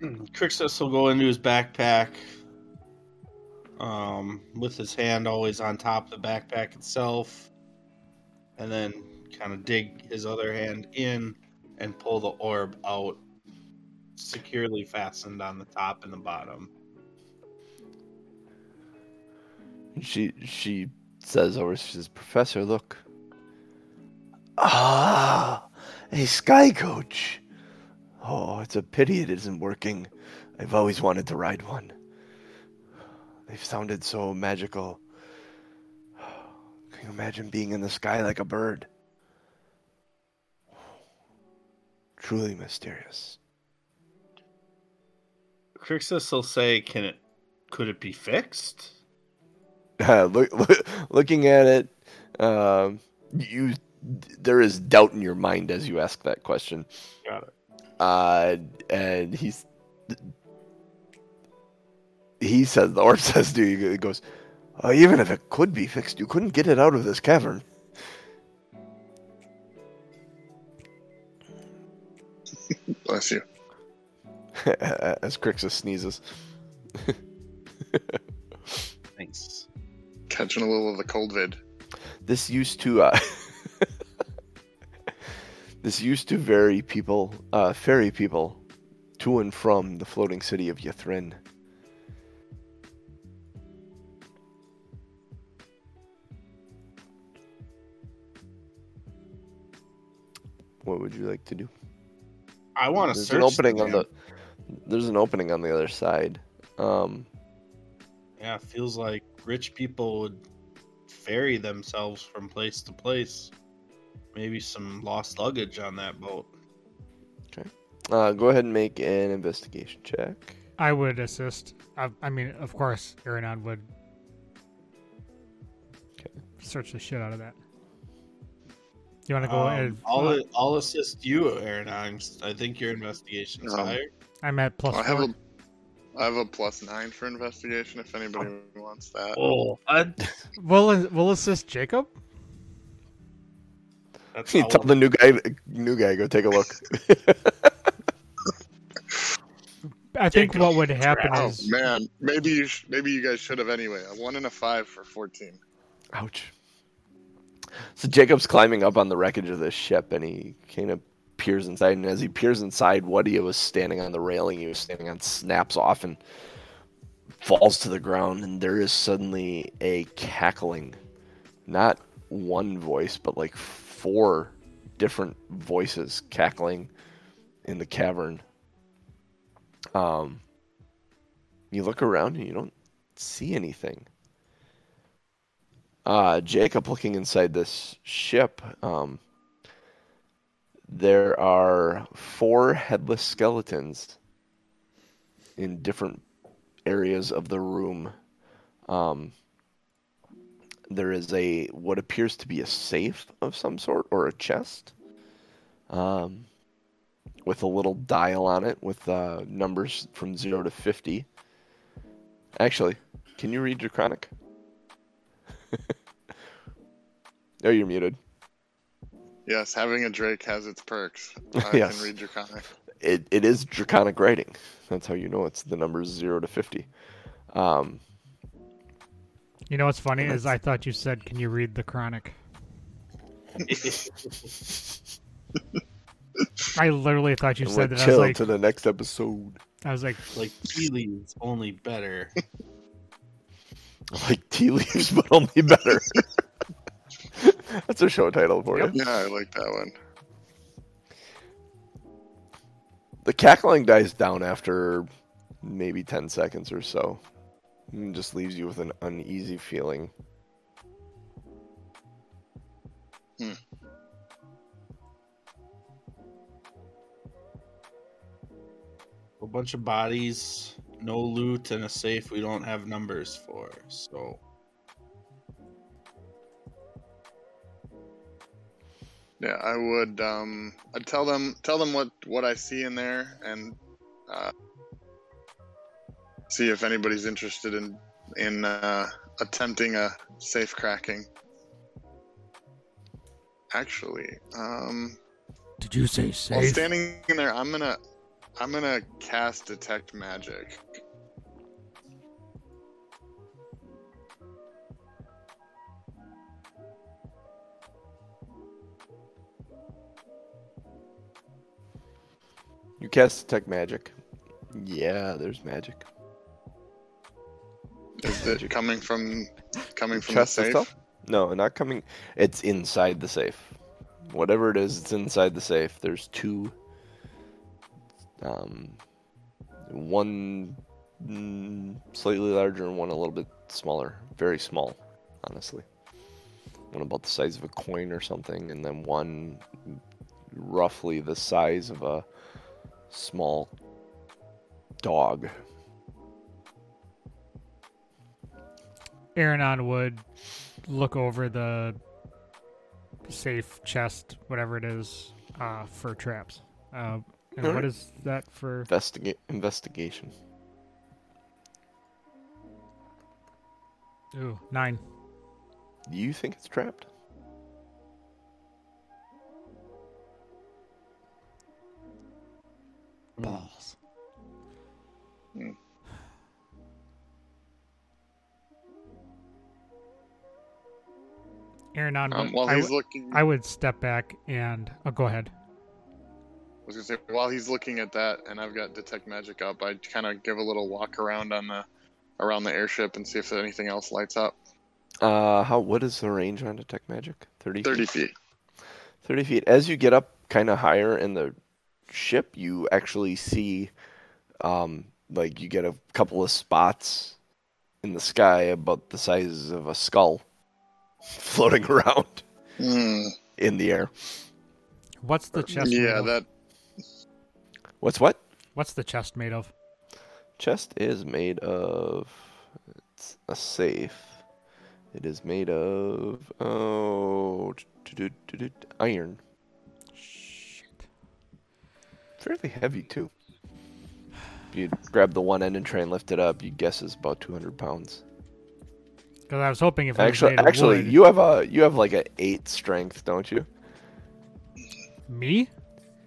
Crixus will go into his backpack. um, with his hand always on top of the backpack itself, and then kind of dig his other hand in and pull the orb out, securely fastened on the top and the bottom. She she says over. She says, "Professor, look. Ah, a sky coach. Oh, it's a pity it isn't working. I've always wanted to ride one. They've sounded so magical. Can you imagine being in the sky like a bird? Truly mysterious. Crixus will say, "Can it? Could it be fixed?" Uh, look, look, looking at it, um, you there is doubt in your mind as you ask that question. Got it. Uh, and he's he says the orb says to you, he goes, uh, even if it could be fixed, you couldn't get it out of this cavern. Bless you. as Crixus sneezes. Thanks. Catching a little of the cold vid. This used to uh, this used to vary people, uh, ferry people, to and from the floating city of Ythryn. What would you like to do? I want to There's search an opening the on the. There's an opening on the other side. Um, Yeah, it feels like rich people would ferry themselves from place to place. Maybe some lost luggage on that boat. uh, go ahead and make an investigation check. I would assist. I, I mean, of course, Aranon would Okay. search the shit out of that. You want to go Um, ahead? I'll, I'll assist you, Aaron. I'm, I think your investigation is Um, higher. I'm at plus I have a I have a plus nine for investigation if anybody wants that. Oh, I, We'll we'll assist Jacob. that's You tell the new guy, new guy, go take a look. I think Jacob, what would happen Oh is man, maybe you sh- maybe you guys should have anyway. A one and a five for fourteen. Ouch. So Jacob's climbing up on the wreckage of this ship, and he kind of peers inside. And as he peers inside, Woody was standing on the railing. He was standing on, snaps off, and falls to the ground. And there is suddenly a cackling, not one voice, but like four different voices cackling in the cavern. Um, you look around and you don't see anything uh, Jacob looking inside this ship, um, there are four headless skeletons in different areas of the room. Um, there is a what appears to be a safe of some sort or a chest, um, with a little dial on it with uh, numbers from zero to fifty. Actually, can you read Draconic? oh, you're muted. Yes, having a Drake has its perks. I Yes. can read Draconic. It, it is Draconic writing. That's how you know it's the numbers 0 to 50. Um, you know what's funny is I thought you said, "Can you read the chronic?" I literally thought you and said we'll that. I was chill like, to the next episode. I was like, like tea leaves, only better. Like tea leaves, but only better. That's a show title for you. Yeah, I like that one. The cackling dies down after maybe 10 seconds or so. And just leaves you with an uneasy feeling. Hmm. A bunch of bodies, no loot, and a safe we don't have numbers for. So Yeah, I would. Um, I'd tell them tell them what what I see in there, and uh, see if anybody's interested in in uh, attempting a safe cracking. Actually, um, "Did you say safe? while standing in there, I'm gonna I'm gonna cast detect magic. Cast detect magic. Yeah, there's magic. Is it coming from coming from Chest the safe? stuff? No, not coming. It's inside the safe. Whatever it is, it's inside the safe. There's two. Um, one mm, slightly larger and one a little bit smaller. Very small, honestly. One about the size of a coin or something, and then one roughly the size of a small dog. Aranon would look over the safe chest, whatever it is, uh, for traps. Uh, and what Alright. is that for? Investigate investigation. Ooh, nine. Do you think it's trapped? Balls. Hmm. Aranon, Um, while I, he's looking, I would step back and oh, go ahead. I was gonna say while he's looking at that, and I've got detect magic up, I kind of give a little walk around on the around the airship and see if anything else lights up. Uh, how? What is the range on detect magic? Thirty. Thirty feet? feet. Thirty feet. As you get up, kind of higher in the ship, you actually see, um, like you get a couple of spots in the sky about the size of a skull floating around Hmm. in the air. What's the chest? made Yeah, of? that What's what? What's the chest made of? Chest is made of. It's a safe. It is made of oh iron. Shit. Fairly heavy too. If you grab the one end and try and lift it up, you guess it's about 200 pounds. Because I was hoping if it was Actually, made actually, wood- you have a you have like an eight strength, don't you? me?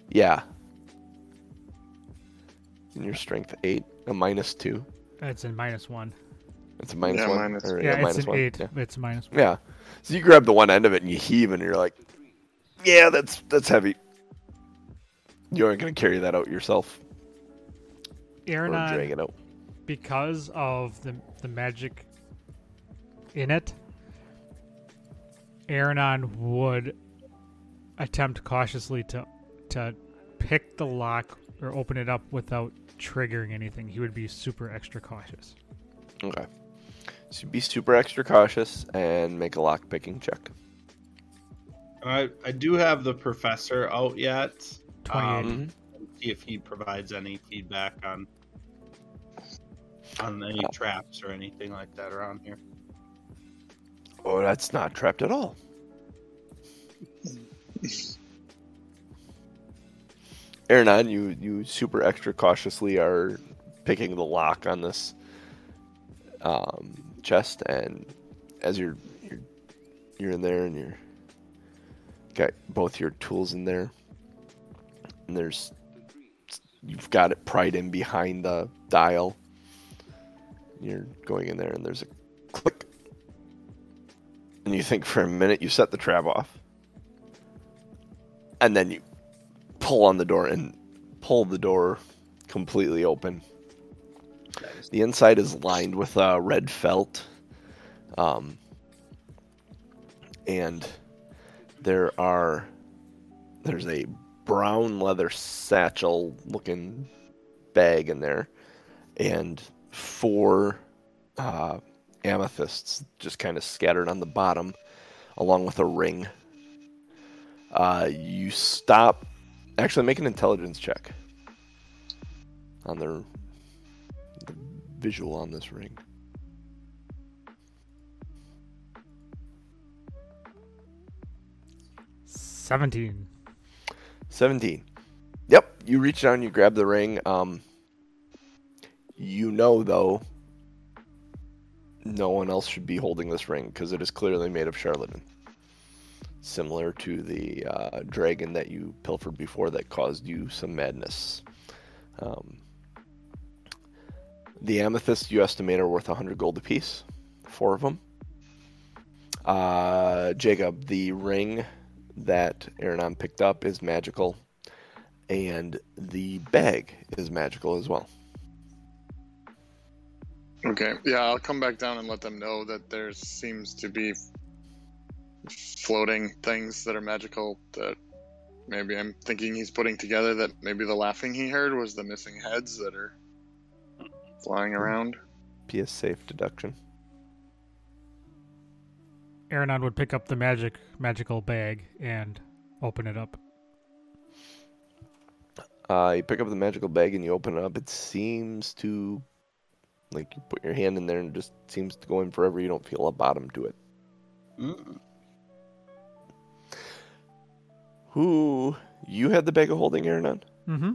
Yeah. And your strength eight, a minus two. It's in minus one. It's a minus Yeah, one. minus- or, Yeah, it's minus an one. eight. Yeah. It's a minus. yeah. So you grab the one end of it and you heave, and you're like, "Yeah, that's that's heavy." You aren't gonna carry that out yourself or uh, drag Aranon, it out. because of the the magic in it, Aranon would attempt cautiously to to pick the lock or open it up without triggering anything. He would be super extra cautious. Okay. So be super extra cautious and make a lock picking check. I, I do have the professor out yet. 28. Um, see if he provides any feedback on on any traps or anything like that around here. Oh, that's not trapped at all. Aaron, you you super extra cautiously are picking the lock on this um, chest, and as you're you're you're in there and you're got both your tools in there, and there's you've got it pried in behind the dial. You're going in there, and there's a click. And you think for a minute you set the trap off. And then you pull on the door and pull the door completely open. The inside is lined with uh, red felt. Um, and there are there's a brown leather satchel looking bag in there and four uh, amethysts just kind of scattered on the bottom, along with a ring. Uh, you stop. Actually, make an intelligence check on the, the visual on this ring. Seventeen. 17. Yep, you reach down, you grab the ring. Um, you know, though, no one else should be holding this ring because it is clearly made of chardalyn. Similar to the uh, dragon that you pilfered before that caused you some madness. Um, the amethyst you estimate are worth 100 gold apiece, four of them. Uh, Jacob, the ring that Aranon picked up is magical, and the bag is magical as well. Okay. Yeah, I'll come back down and let them know that there seems to be floating things that are magical that maybe I'm thinking he's putting together that maybe the laughing he heard was the missing heads that are flying hmm. around. Be a safe deduction. Aranon would pick up the magic magical bag and open it up. Uh, you pick up the magical bag and you open it up. It seems to, like, you put your hand in there and it just seems to go in forever. You don't feel a bottom to it. Mm. Who you had the bag of holding, Aaron? Mm-hmm.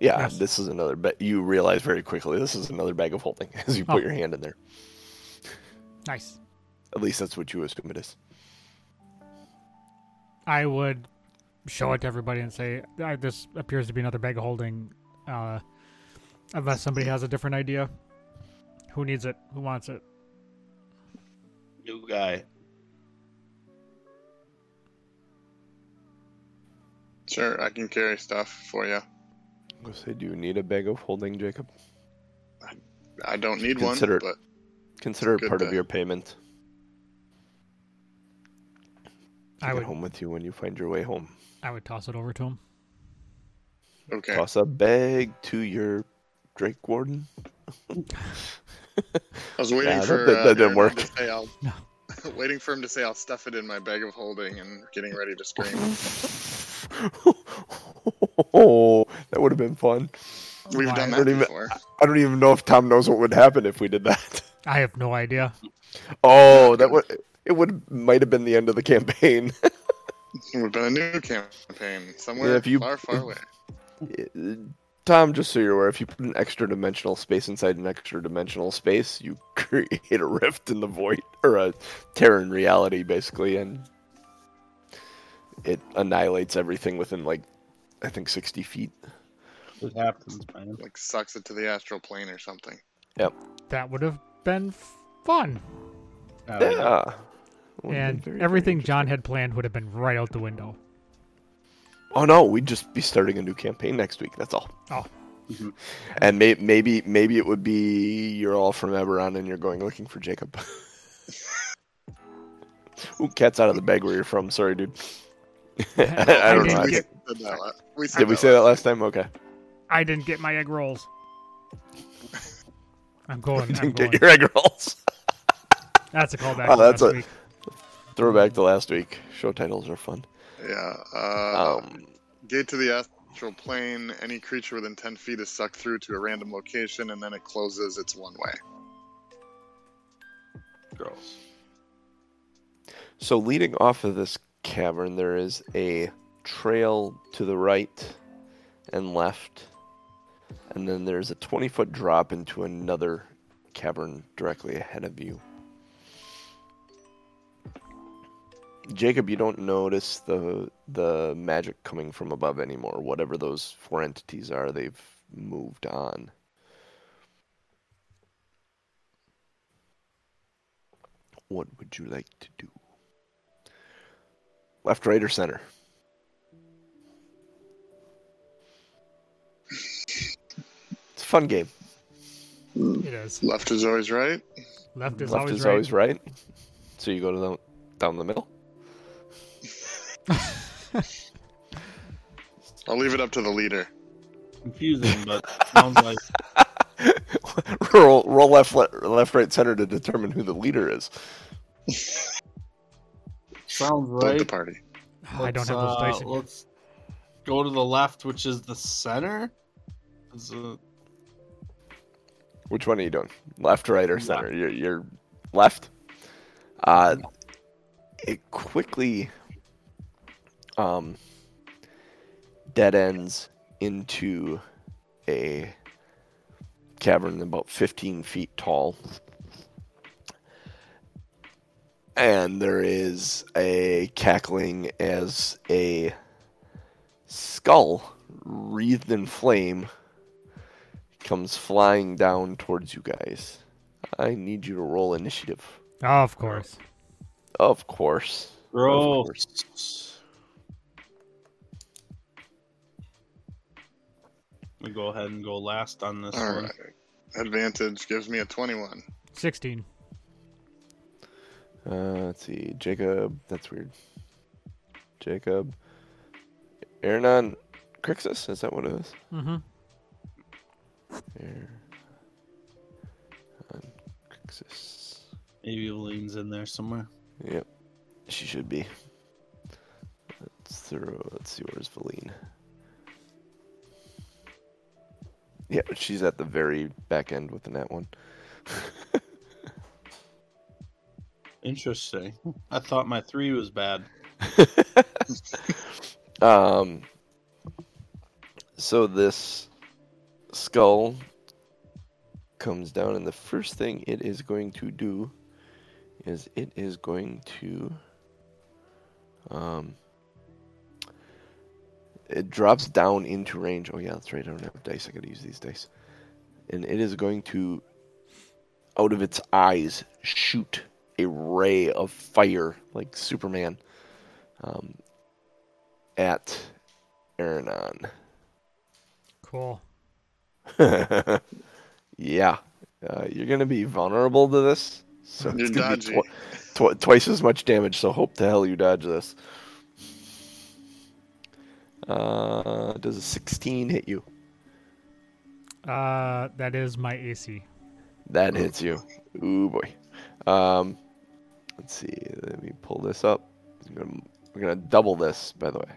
Yeah, Yes. this is another. Ba- you realize very quickly this is another bag of holding as you put Oh. your hand in there. Nice. At least that's what you assume it is. I would show it to everybody and say, "Uh, "This appears to be another bag of holding." Uh, unless somebody has a different idea, who needs it? Who wants it? New guy. Sure, I can carry stuff for you. I'm say, do you need a bag of holding, Jacob? I don't need Consider it- one, Consider it Good part of your payment. I Take would. it home with you when you find your way home. I would toss it over to him. okay. Toss a bag to your Drake Warden. I was waiting Yeah, for that- uh, didn't work. To say I'll, No. waiting for him to say I'll stuff it in my bag of holding and getting ready to scream. oh, that would have been fun. We've Why? done I that even- before. I don't even know if Tom knows what would happen if we did that. I have no idea. Oh, that would it would might have been the end of the campaign. It would have been a new campaign somewhere Yeah, if you- far, far away. Tom, just so you're aware, if you put an extra dimensional space inside an extra dimensional space, you create a rift in the void or a tear in reality, basically, and it annihilates everything within like I think 60 feet. It happens, man. Like sucks it to the astral plane or something. Yep. That would have been fun. Uh, Yeah. Would've been and very, very everything John had planned would have been right out the window. Oh no, we'd just be starting a new campaign next week. That's all. Oh. Mhm. And may- maybe maybe it would be you're all from Eberron and you're going looking for Jacob. Ooh, cat's out of the bag where you're from. Sorry, dude. I, I don't I know. didn't get- think- said that la- we Did we say that last time? Okay. I didn't get my egg rolls. I'm going. I'm Didn't going. get your egg rolls. That's a callback. Oh, that's last a- week. Throwback to last week. Show titles are fun. Yeah. Uh, Um, Gate to the astral plane. Any creature within 10 feet is sucked through to a random location and then it closes its one way. Gross. so leading off of this cavern, there is a trail to the right and left, and then there's a 20 foot drop into another cavern directly ahead of you. Jacob, you don't notice the the magic coming from above anymore. Whatever those four entities are, they've moved on. What would you like to do? Left, right, or center? It's a fun game. It is. Left is always right. Left is Left always is right. always right. So you go to the, down the middle. I'll leave it up to the leader. Confusing, but sounds like roll, roll left, le- left, right, center to determine who the leader is. sounds Like right. the party. I don't have those Let's, dice. uh, Let's go to the left, which is the center. Is it- Which one are you doing? Left, right, or Left. center? You're, you're left. Uh, it quickly um, dead ends into a cavern about 15 feet tall. And there is a cackling as a skull wreathed in flame comes flying down towards you guys. I need you to roll initiative. Oh, of course. Of course. gross. course. Me go ahead and go last on this All one. right. Advantage gives me a 21. 16. Uh, let's see. Jacob. That's weird. Jacob. Aranon Crixus? Is that what it is? Mm-hmm. Aaron Crixus. Maybe Evelyn's in there somewhere. Yep. She should be. Let's throw. Let's see. Where's Valine? Yeah, she's at the very back end with the net one. Interesting. I thought my three was bad. um. So this skull comes down, and the first thing it is going to do is it is going to um. It drops down into range. Oh yeah, that's right. I don't have dice. I gotta use these dice. And it is going to, out of its eyes, shoot a ray of fire like Superman um, at Aranon. Cool. yeah, uh, you're gonna be vulnerable to this, so You're it's gonna be dodgy. tw- twice as much damage. So hope the hell you dodge this. Uh, does a 16 hit you? Uh, that is my AC. That hits you. Ooh boy. Um, let's see. Let me pull this up. I'm gonna, we're gonna double this, by the way,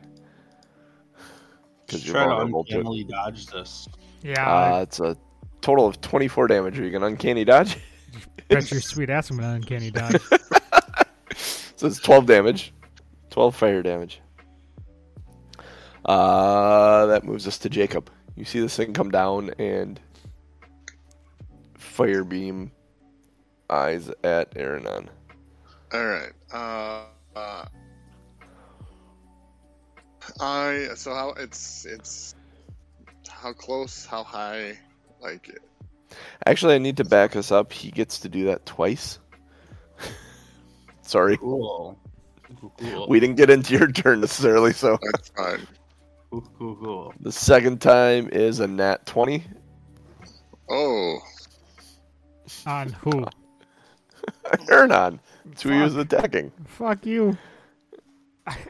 because Just you're try to vulnerable to uncannily dodge this. Yeah, Uh, it's a total of 24 damage. Are you gonna uncanny dodge? I bet your sweet ass I'm gonna uncanny dodge. So it's 12 damage. 12 fire damage. Uh, that moves us to Jacob. You see this thing come down and fire beam eyes at Aranon. All right. Uh, uh, I so how it's it's how close, how high, like it. Actually, I need to back us up. He gets to do that twice. Sorry. Cool. Cool, cool. We didn't get into your turn necessarily, so that's fine. Cool, cool, cool. the second time is a nat 20. Oh, On who? Aranon. That's who he was attacking. Fuck you.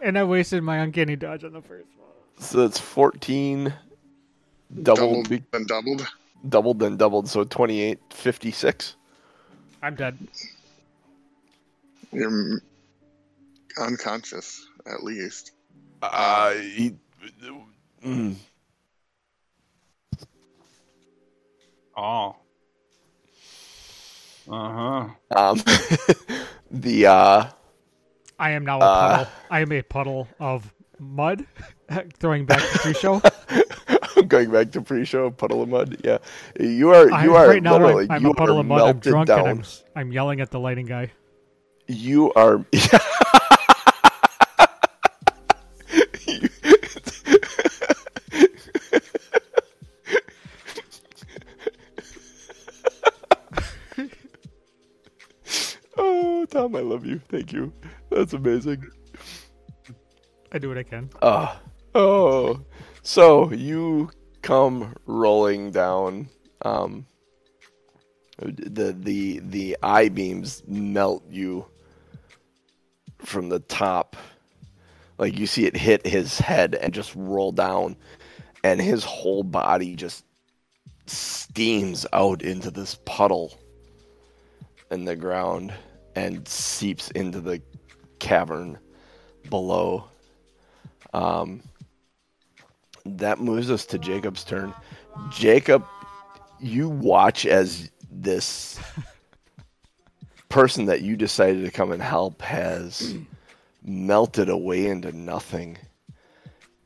And I wasted my uncanny dodge on the first one. So it's 14 doubled, doubled be- and doubled. doubled then doubled, so 28, 56. I'm dead. You're unconscious, at least. Uh, he, mm, Oh. Uh huh. um, the uh, I am now a Uh. puddle. I am a puddle of mud. Throwing back to pre-show. going back to pre-show puddle of mud. Yeah, you are I, you are right now literally I'm, I'm you a puddle are of mud. I'm drunk down. and I'm, s- I'm yelling at the lighting guy. You are. oh, Thank you. That's amazing. I do what I can. Uh, oh, so you come rolling down. Um, the the the eye beams melt you from the top. Like you see it hit his head and just roll down, and his whole body just steams out into this puddle in the ground and seeps into the cavern below. Um, that moves us to Jacob's turn. Jacob, you watch as this person that you decided to come and help has melted away into nothing.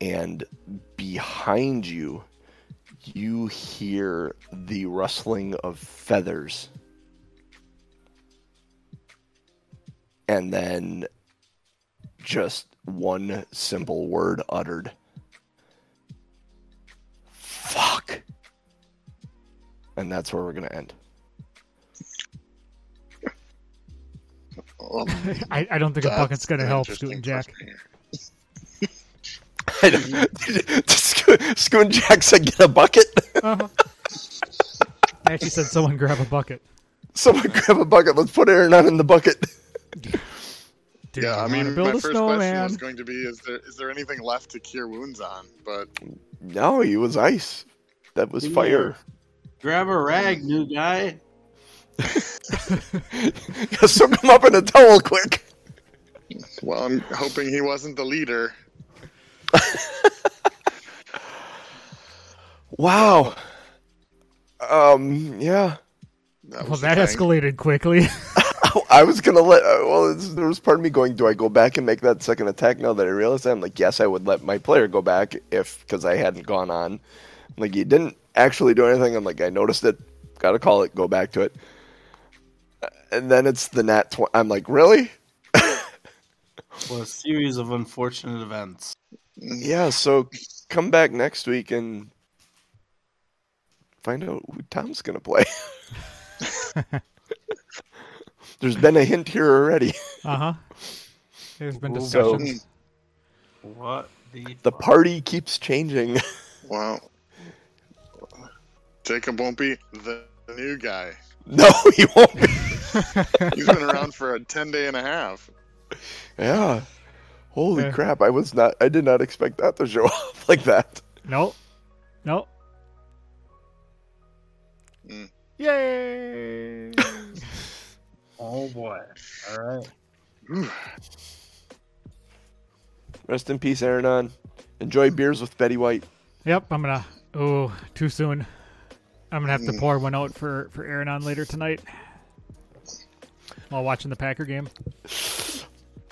And behind you, you hear the rustling of feathers. And then just one simple word uttered. Fuck. And that's where we're going to end. Well, I, I don't think a bucket's gonna help, interesting Student Jack. question here. I know. Just Scoon Jack said, "Get a bucket." Uh-huh. I actually said someone grab a bucket. Someone grab a bucket. Let's put Aranon in the bucket. Do yeah, you I mean, wanna build my a first question snowman? was going to be: Is there is there anything left to cure wounds on? But No, he was ice. That was Yeah. fire. Grab a rag, new guy. Yeah, soak him up in a towel quick. well, I'm hoping he wasn't the leader. Wow. Um. Yeah. That Well, that thing. escalated quickly. I was gonna let. Uh, well, it's, there was part of me going, "Do I go back and make that second attack?" Now that I realize that, I'm like, "Yes, I would let my player go back if because I hadn't gone on." Like, you didn't actually do anything. I'm like, I noticed it. Got to call it. Go back to it. Uh, And then it's the nat. Tw- I'm like, really? Well, a series of unfortunate events. Yeah. So come back next week and find out who Tom's gonna play. There's been a hint here already. uh huh. There's been So- discussions. What the? The party keeps changing. Wow. Jacob won't be the new guy. no, he won't be. He's been around for a ten day and a half. Yeah. Holy Yeah. crap! I was not. I did not expect that to show up like that. Nope. Nope. Mm. Yay! Oh boy! All right. Rest in peace, Aaron. Enjoy beers with Betty White. yep, I'm gonna. Oh, too soon. I'm gonna have to Mm. pour one out for for Aaron later tonight while watching the Packer game.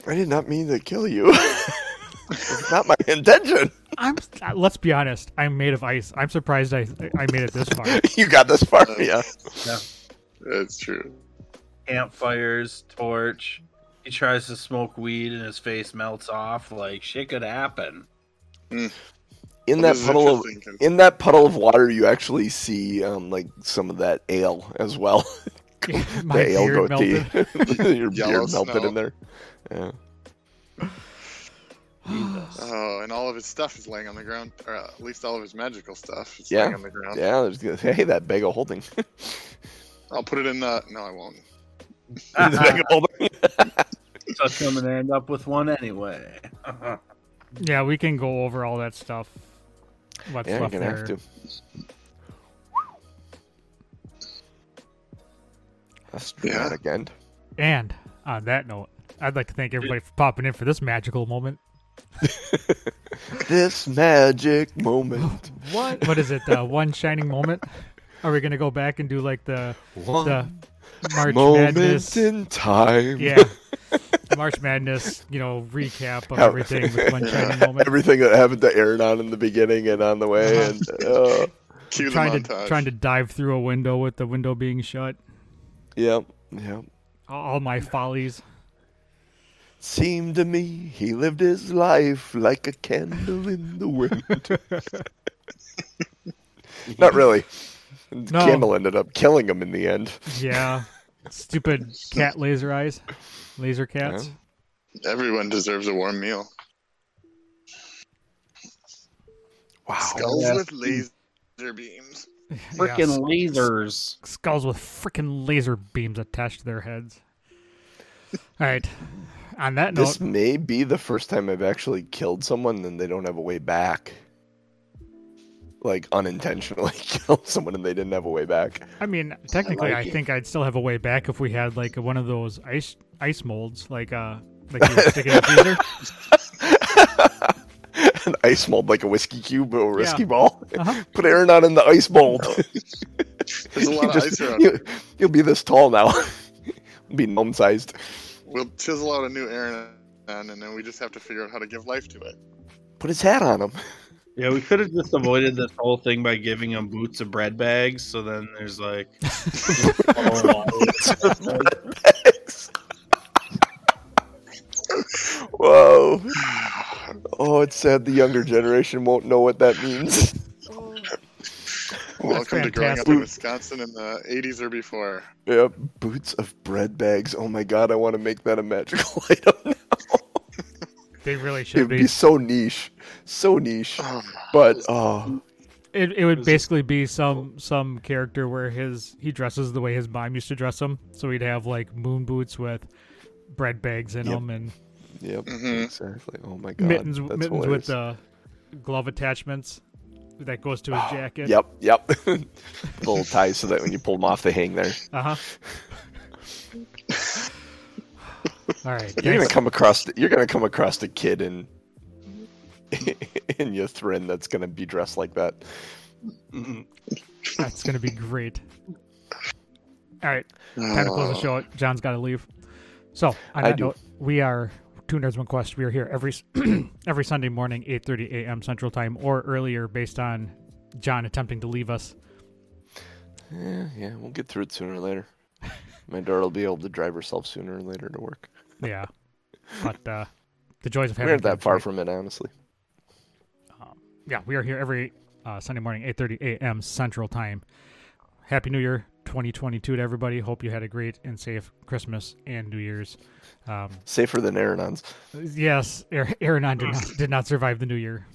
I did not mean to kill you. it's not my intention. I'm. uh, Let's be honest. I'm made of ice. I'm surprised I I made it this far. You got this far, yeah. Yeah, that's true. Campfires, torch. He tries to smoke weed and his face melts off. Like shit could happen. In Well, that puddle of in that puddle of water, you actually see um, like some of that ale as well. The ale goatee. Your Yellow beard melted snow. in there. Yeah. Oh, and all of his stuff is laying on the ground, or uh, at least all of his magical stuff is Yeah. laying on the ground. Yeah, there's hey that bag of holding. I'll put it in the. No, I won't. The bag of holding. so I'm gonna end up with one anyway. yeah, we can go over all that stuff. What's Yeah, you're left gonna there? have to. That's Yeah. dramatic end. And on that note, I'd like to thank everybody for popping in for this magical moment. This magic moment. What? What is it? Uh, one shining moment? Are we gonna go back and do like the One the March moment Madness? in time. Yeah, March Madness. You know, recap of How- everything with one shining moment. Everything that happened to Aranon in the beginning and on the way, Uh-huh. and uh, Cue trying the to trying to dive through a window with the window being shut. yep, yep. All all my follies. Seemed to me he lived his life like a candle in the wind. Not really. The No. candle ended up killing him in the end. Yeah, stupid cat laser eyes, laser cats. Everyone deserves a warm meal. Wow. Skulls Yeah. with laser beams. Freaking Yeah, lasers. skulls with freaking laser beams attached to their heads. All right. On that note, This may be the first time I've actually killed someone and they don't have a way back. Like unintentionally killed someone and they didn't have a way back. I mean, technically, I, like it. think I'd still have a way back if we had like one of those ice ice molds, like uh, like you would stick it in the freezer. An ice mold like a whiskey cube or a whiskey Yeah. ball. Uh-huh. Put Aranon in the ice mold. There's a lot of Just- ice around. you, will be this tall now. be gnome sized. We'll chisel out a new Aaron, and then we just have to figure out how to give life to it. Put his hat on him. Yeah, we could have just avoided this whole thing by giving him boots of bread bags. So then there's like, Whoa. Oh, it's sad the younger generation won't know what that means. Welcome to growing up in Wisconsin in the 80s or before. Yep, boots of bread bags. Oh my god, I want to make that a magical item now. They really should It'd be. be so niche, so niche. Oh, But oh, It, it would basically be some some character where his he dresses the way his mom used to dress him. So he'd have like moon boots with bread bags in Yep. them and yep, Mhm. exactly. Oh my god, mittens that's mittens hilarious. with uh, glove attachments that goes to his jacket. Yep, yep. Little ties so that when you pull them off, they hang there. Uh huh. All right. You're gonna come across. You're gonna come across the kid in in Ythryn that's gonna be dressed like that. That's gonna be great. All right. Time to close the uh. show. John's got to leave. So on that do. note, we are Two Nerds One Quest. We are here every every Sunday morning, 8:30 a.m. Central Time, or earlier, based on John attempting to leave us. Yeah, yeah, we'll get through it sooner or later. My daughter will be able to drive herself sooner or later to work. Yeah, but uh, the joys of we aren't that far right? from it, honestly. yeah, we are here every uh, Sunday morning, 8:30 a.m. Central Time. Happy New Year 2022 to everybody. Hope you had a great and safe Christmas and New Year's. Um, Safer than Aranon's. yes, Aaron Aaron did not, did not survive the New Year.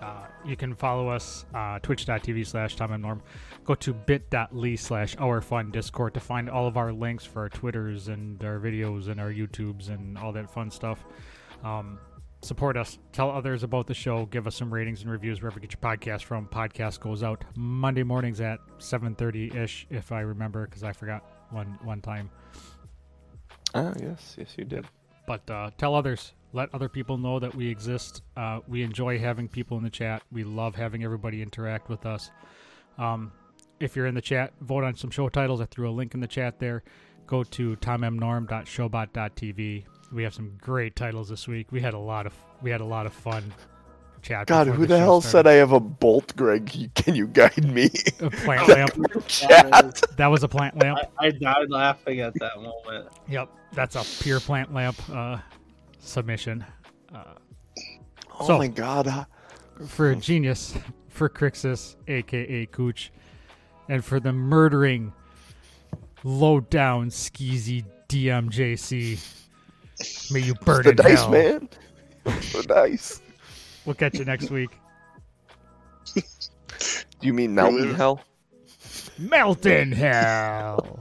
Uh, you can follow us uh, twitch.tv slash Tom and Norm. Go to bit.ly slash our fun discord to find all of our links for our Twitters and our videos and our YouTubes and all that fun stuff. Um, support us. Tell others about the show. Give us some ratings and reviews wherever you get your podcast from. Podcast goes out Monday mornings at 7.30 ish, if I remember, because I forgot one one time. Ah, yes, yes, you did. But uh, tell others. Let other people know that we exist. Uh, we enjoy having people in the chat. We love having everybody interact with us. Um, if you're in the chat, vote on some show titles. I threw a link in the chat there. Go to tommnorm.showbot.tv. We have some great titles this week. We had a lot of we had a lot of fun. Chat. God, before who the show hell said. I have a bolt, Greg? Can you guide me? A plant lamp. Chat. That was a plant lamp. I, I died laughing at that moment. Yep, that's a pure plant lamp uh, submission. Uh, Oh So- my God. for genius, for Crixus, aka Cooch, and for the murdering, low down, skeezy DMJC. May you burn the in dice, hell. man. the dice. We'll catch you next week. Do you mean mountain live- hell? Melt in hell.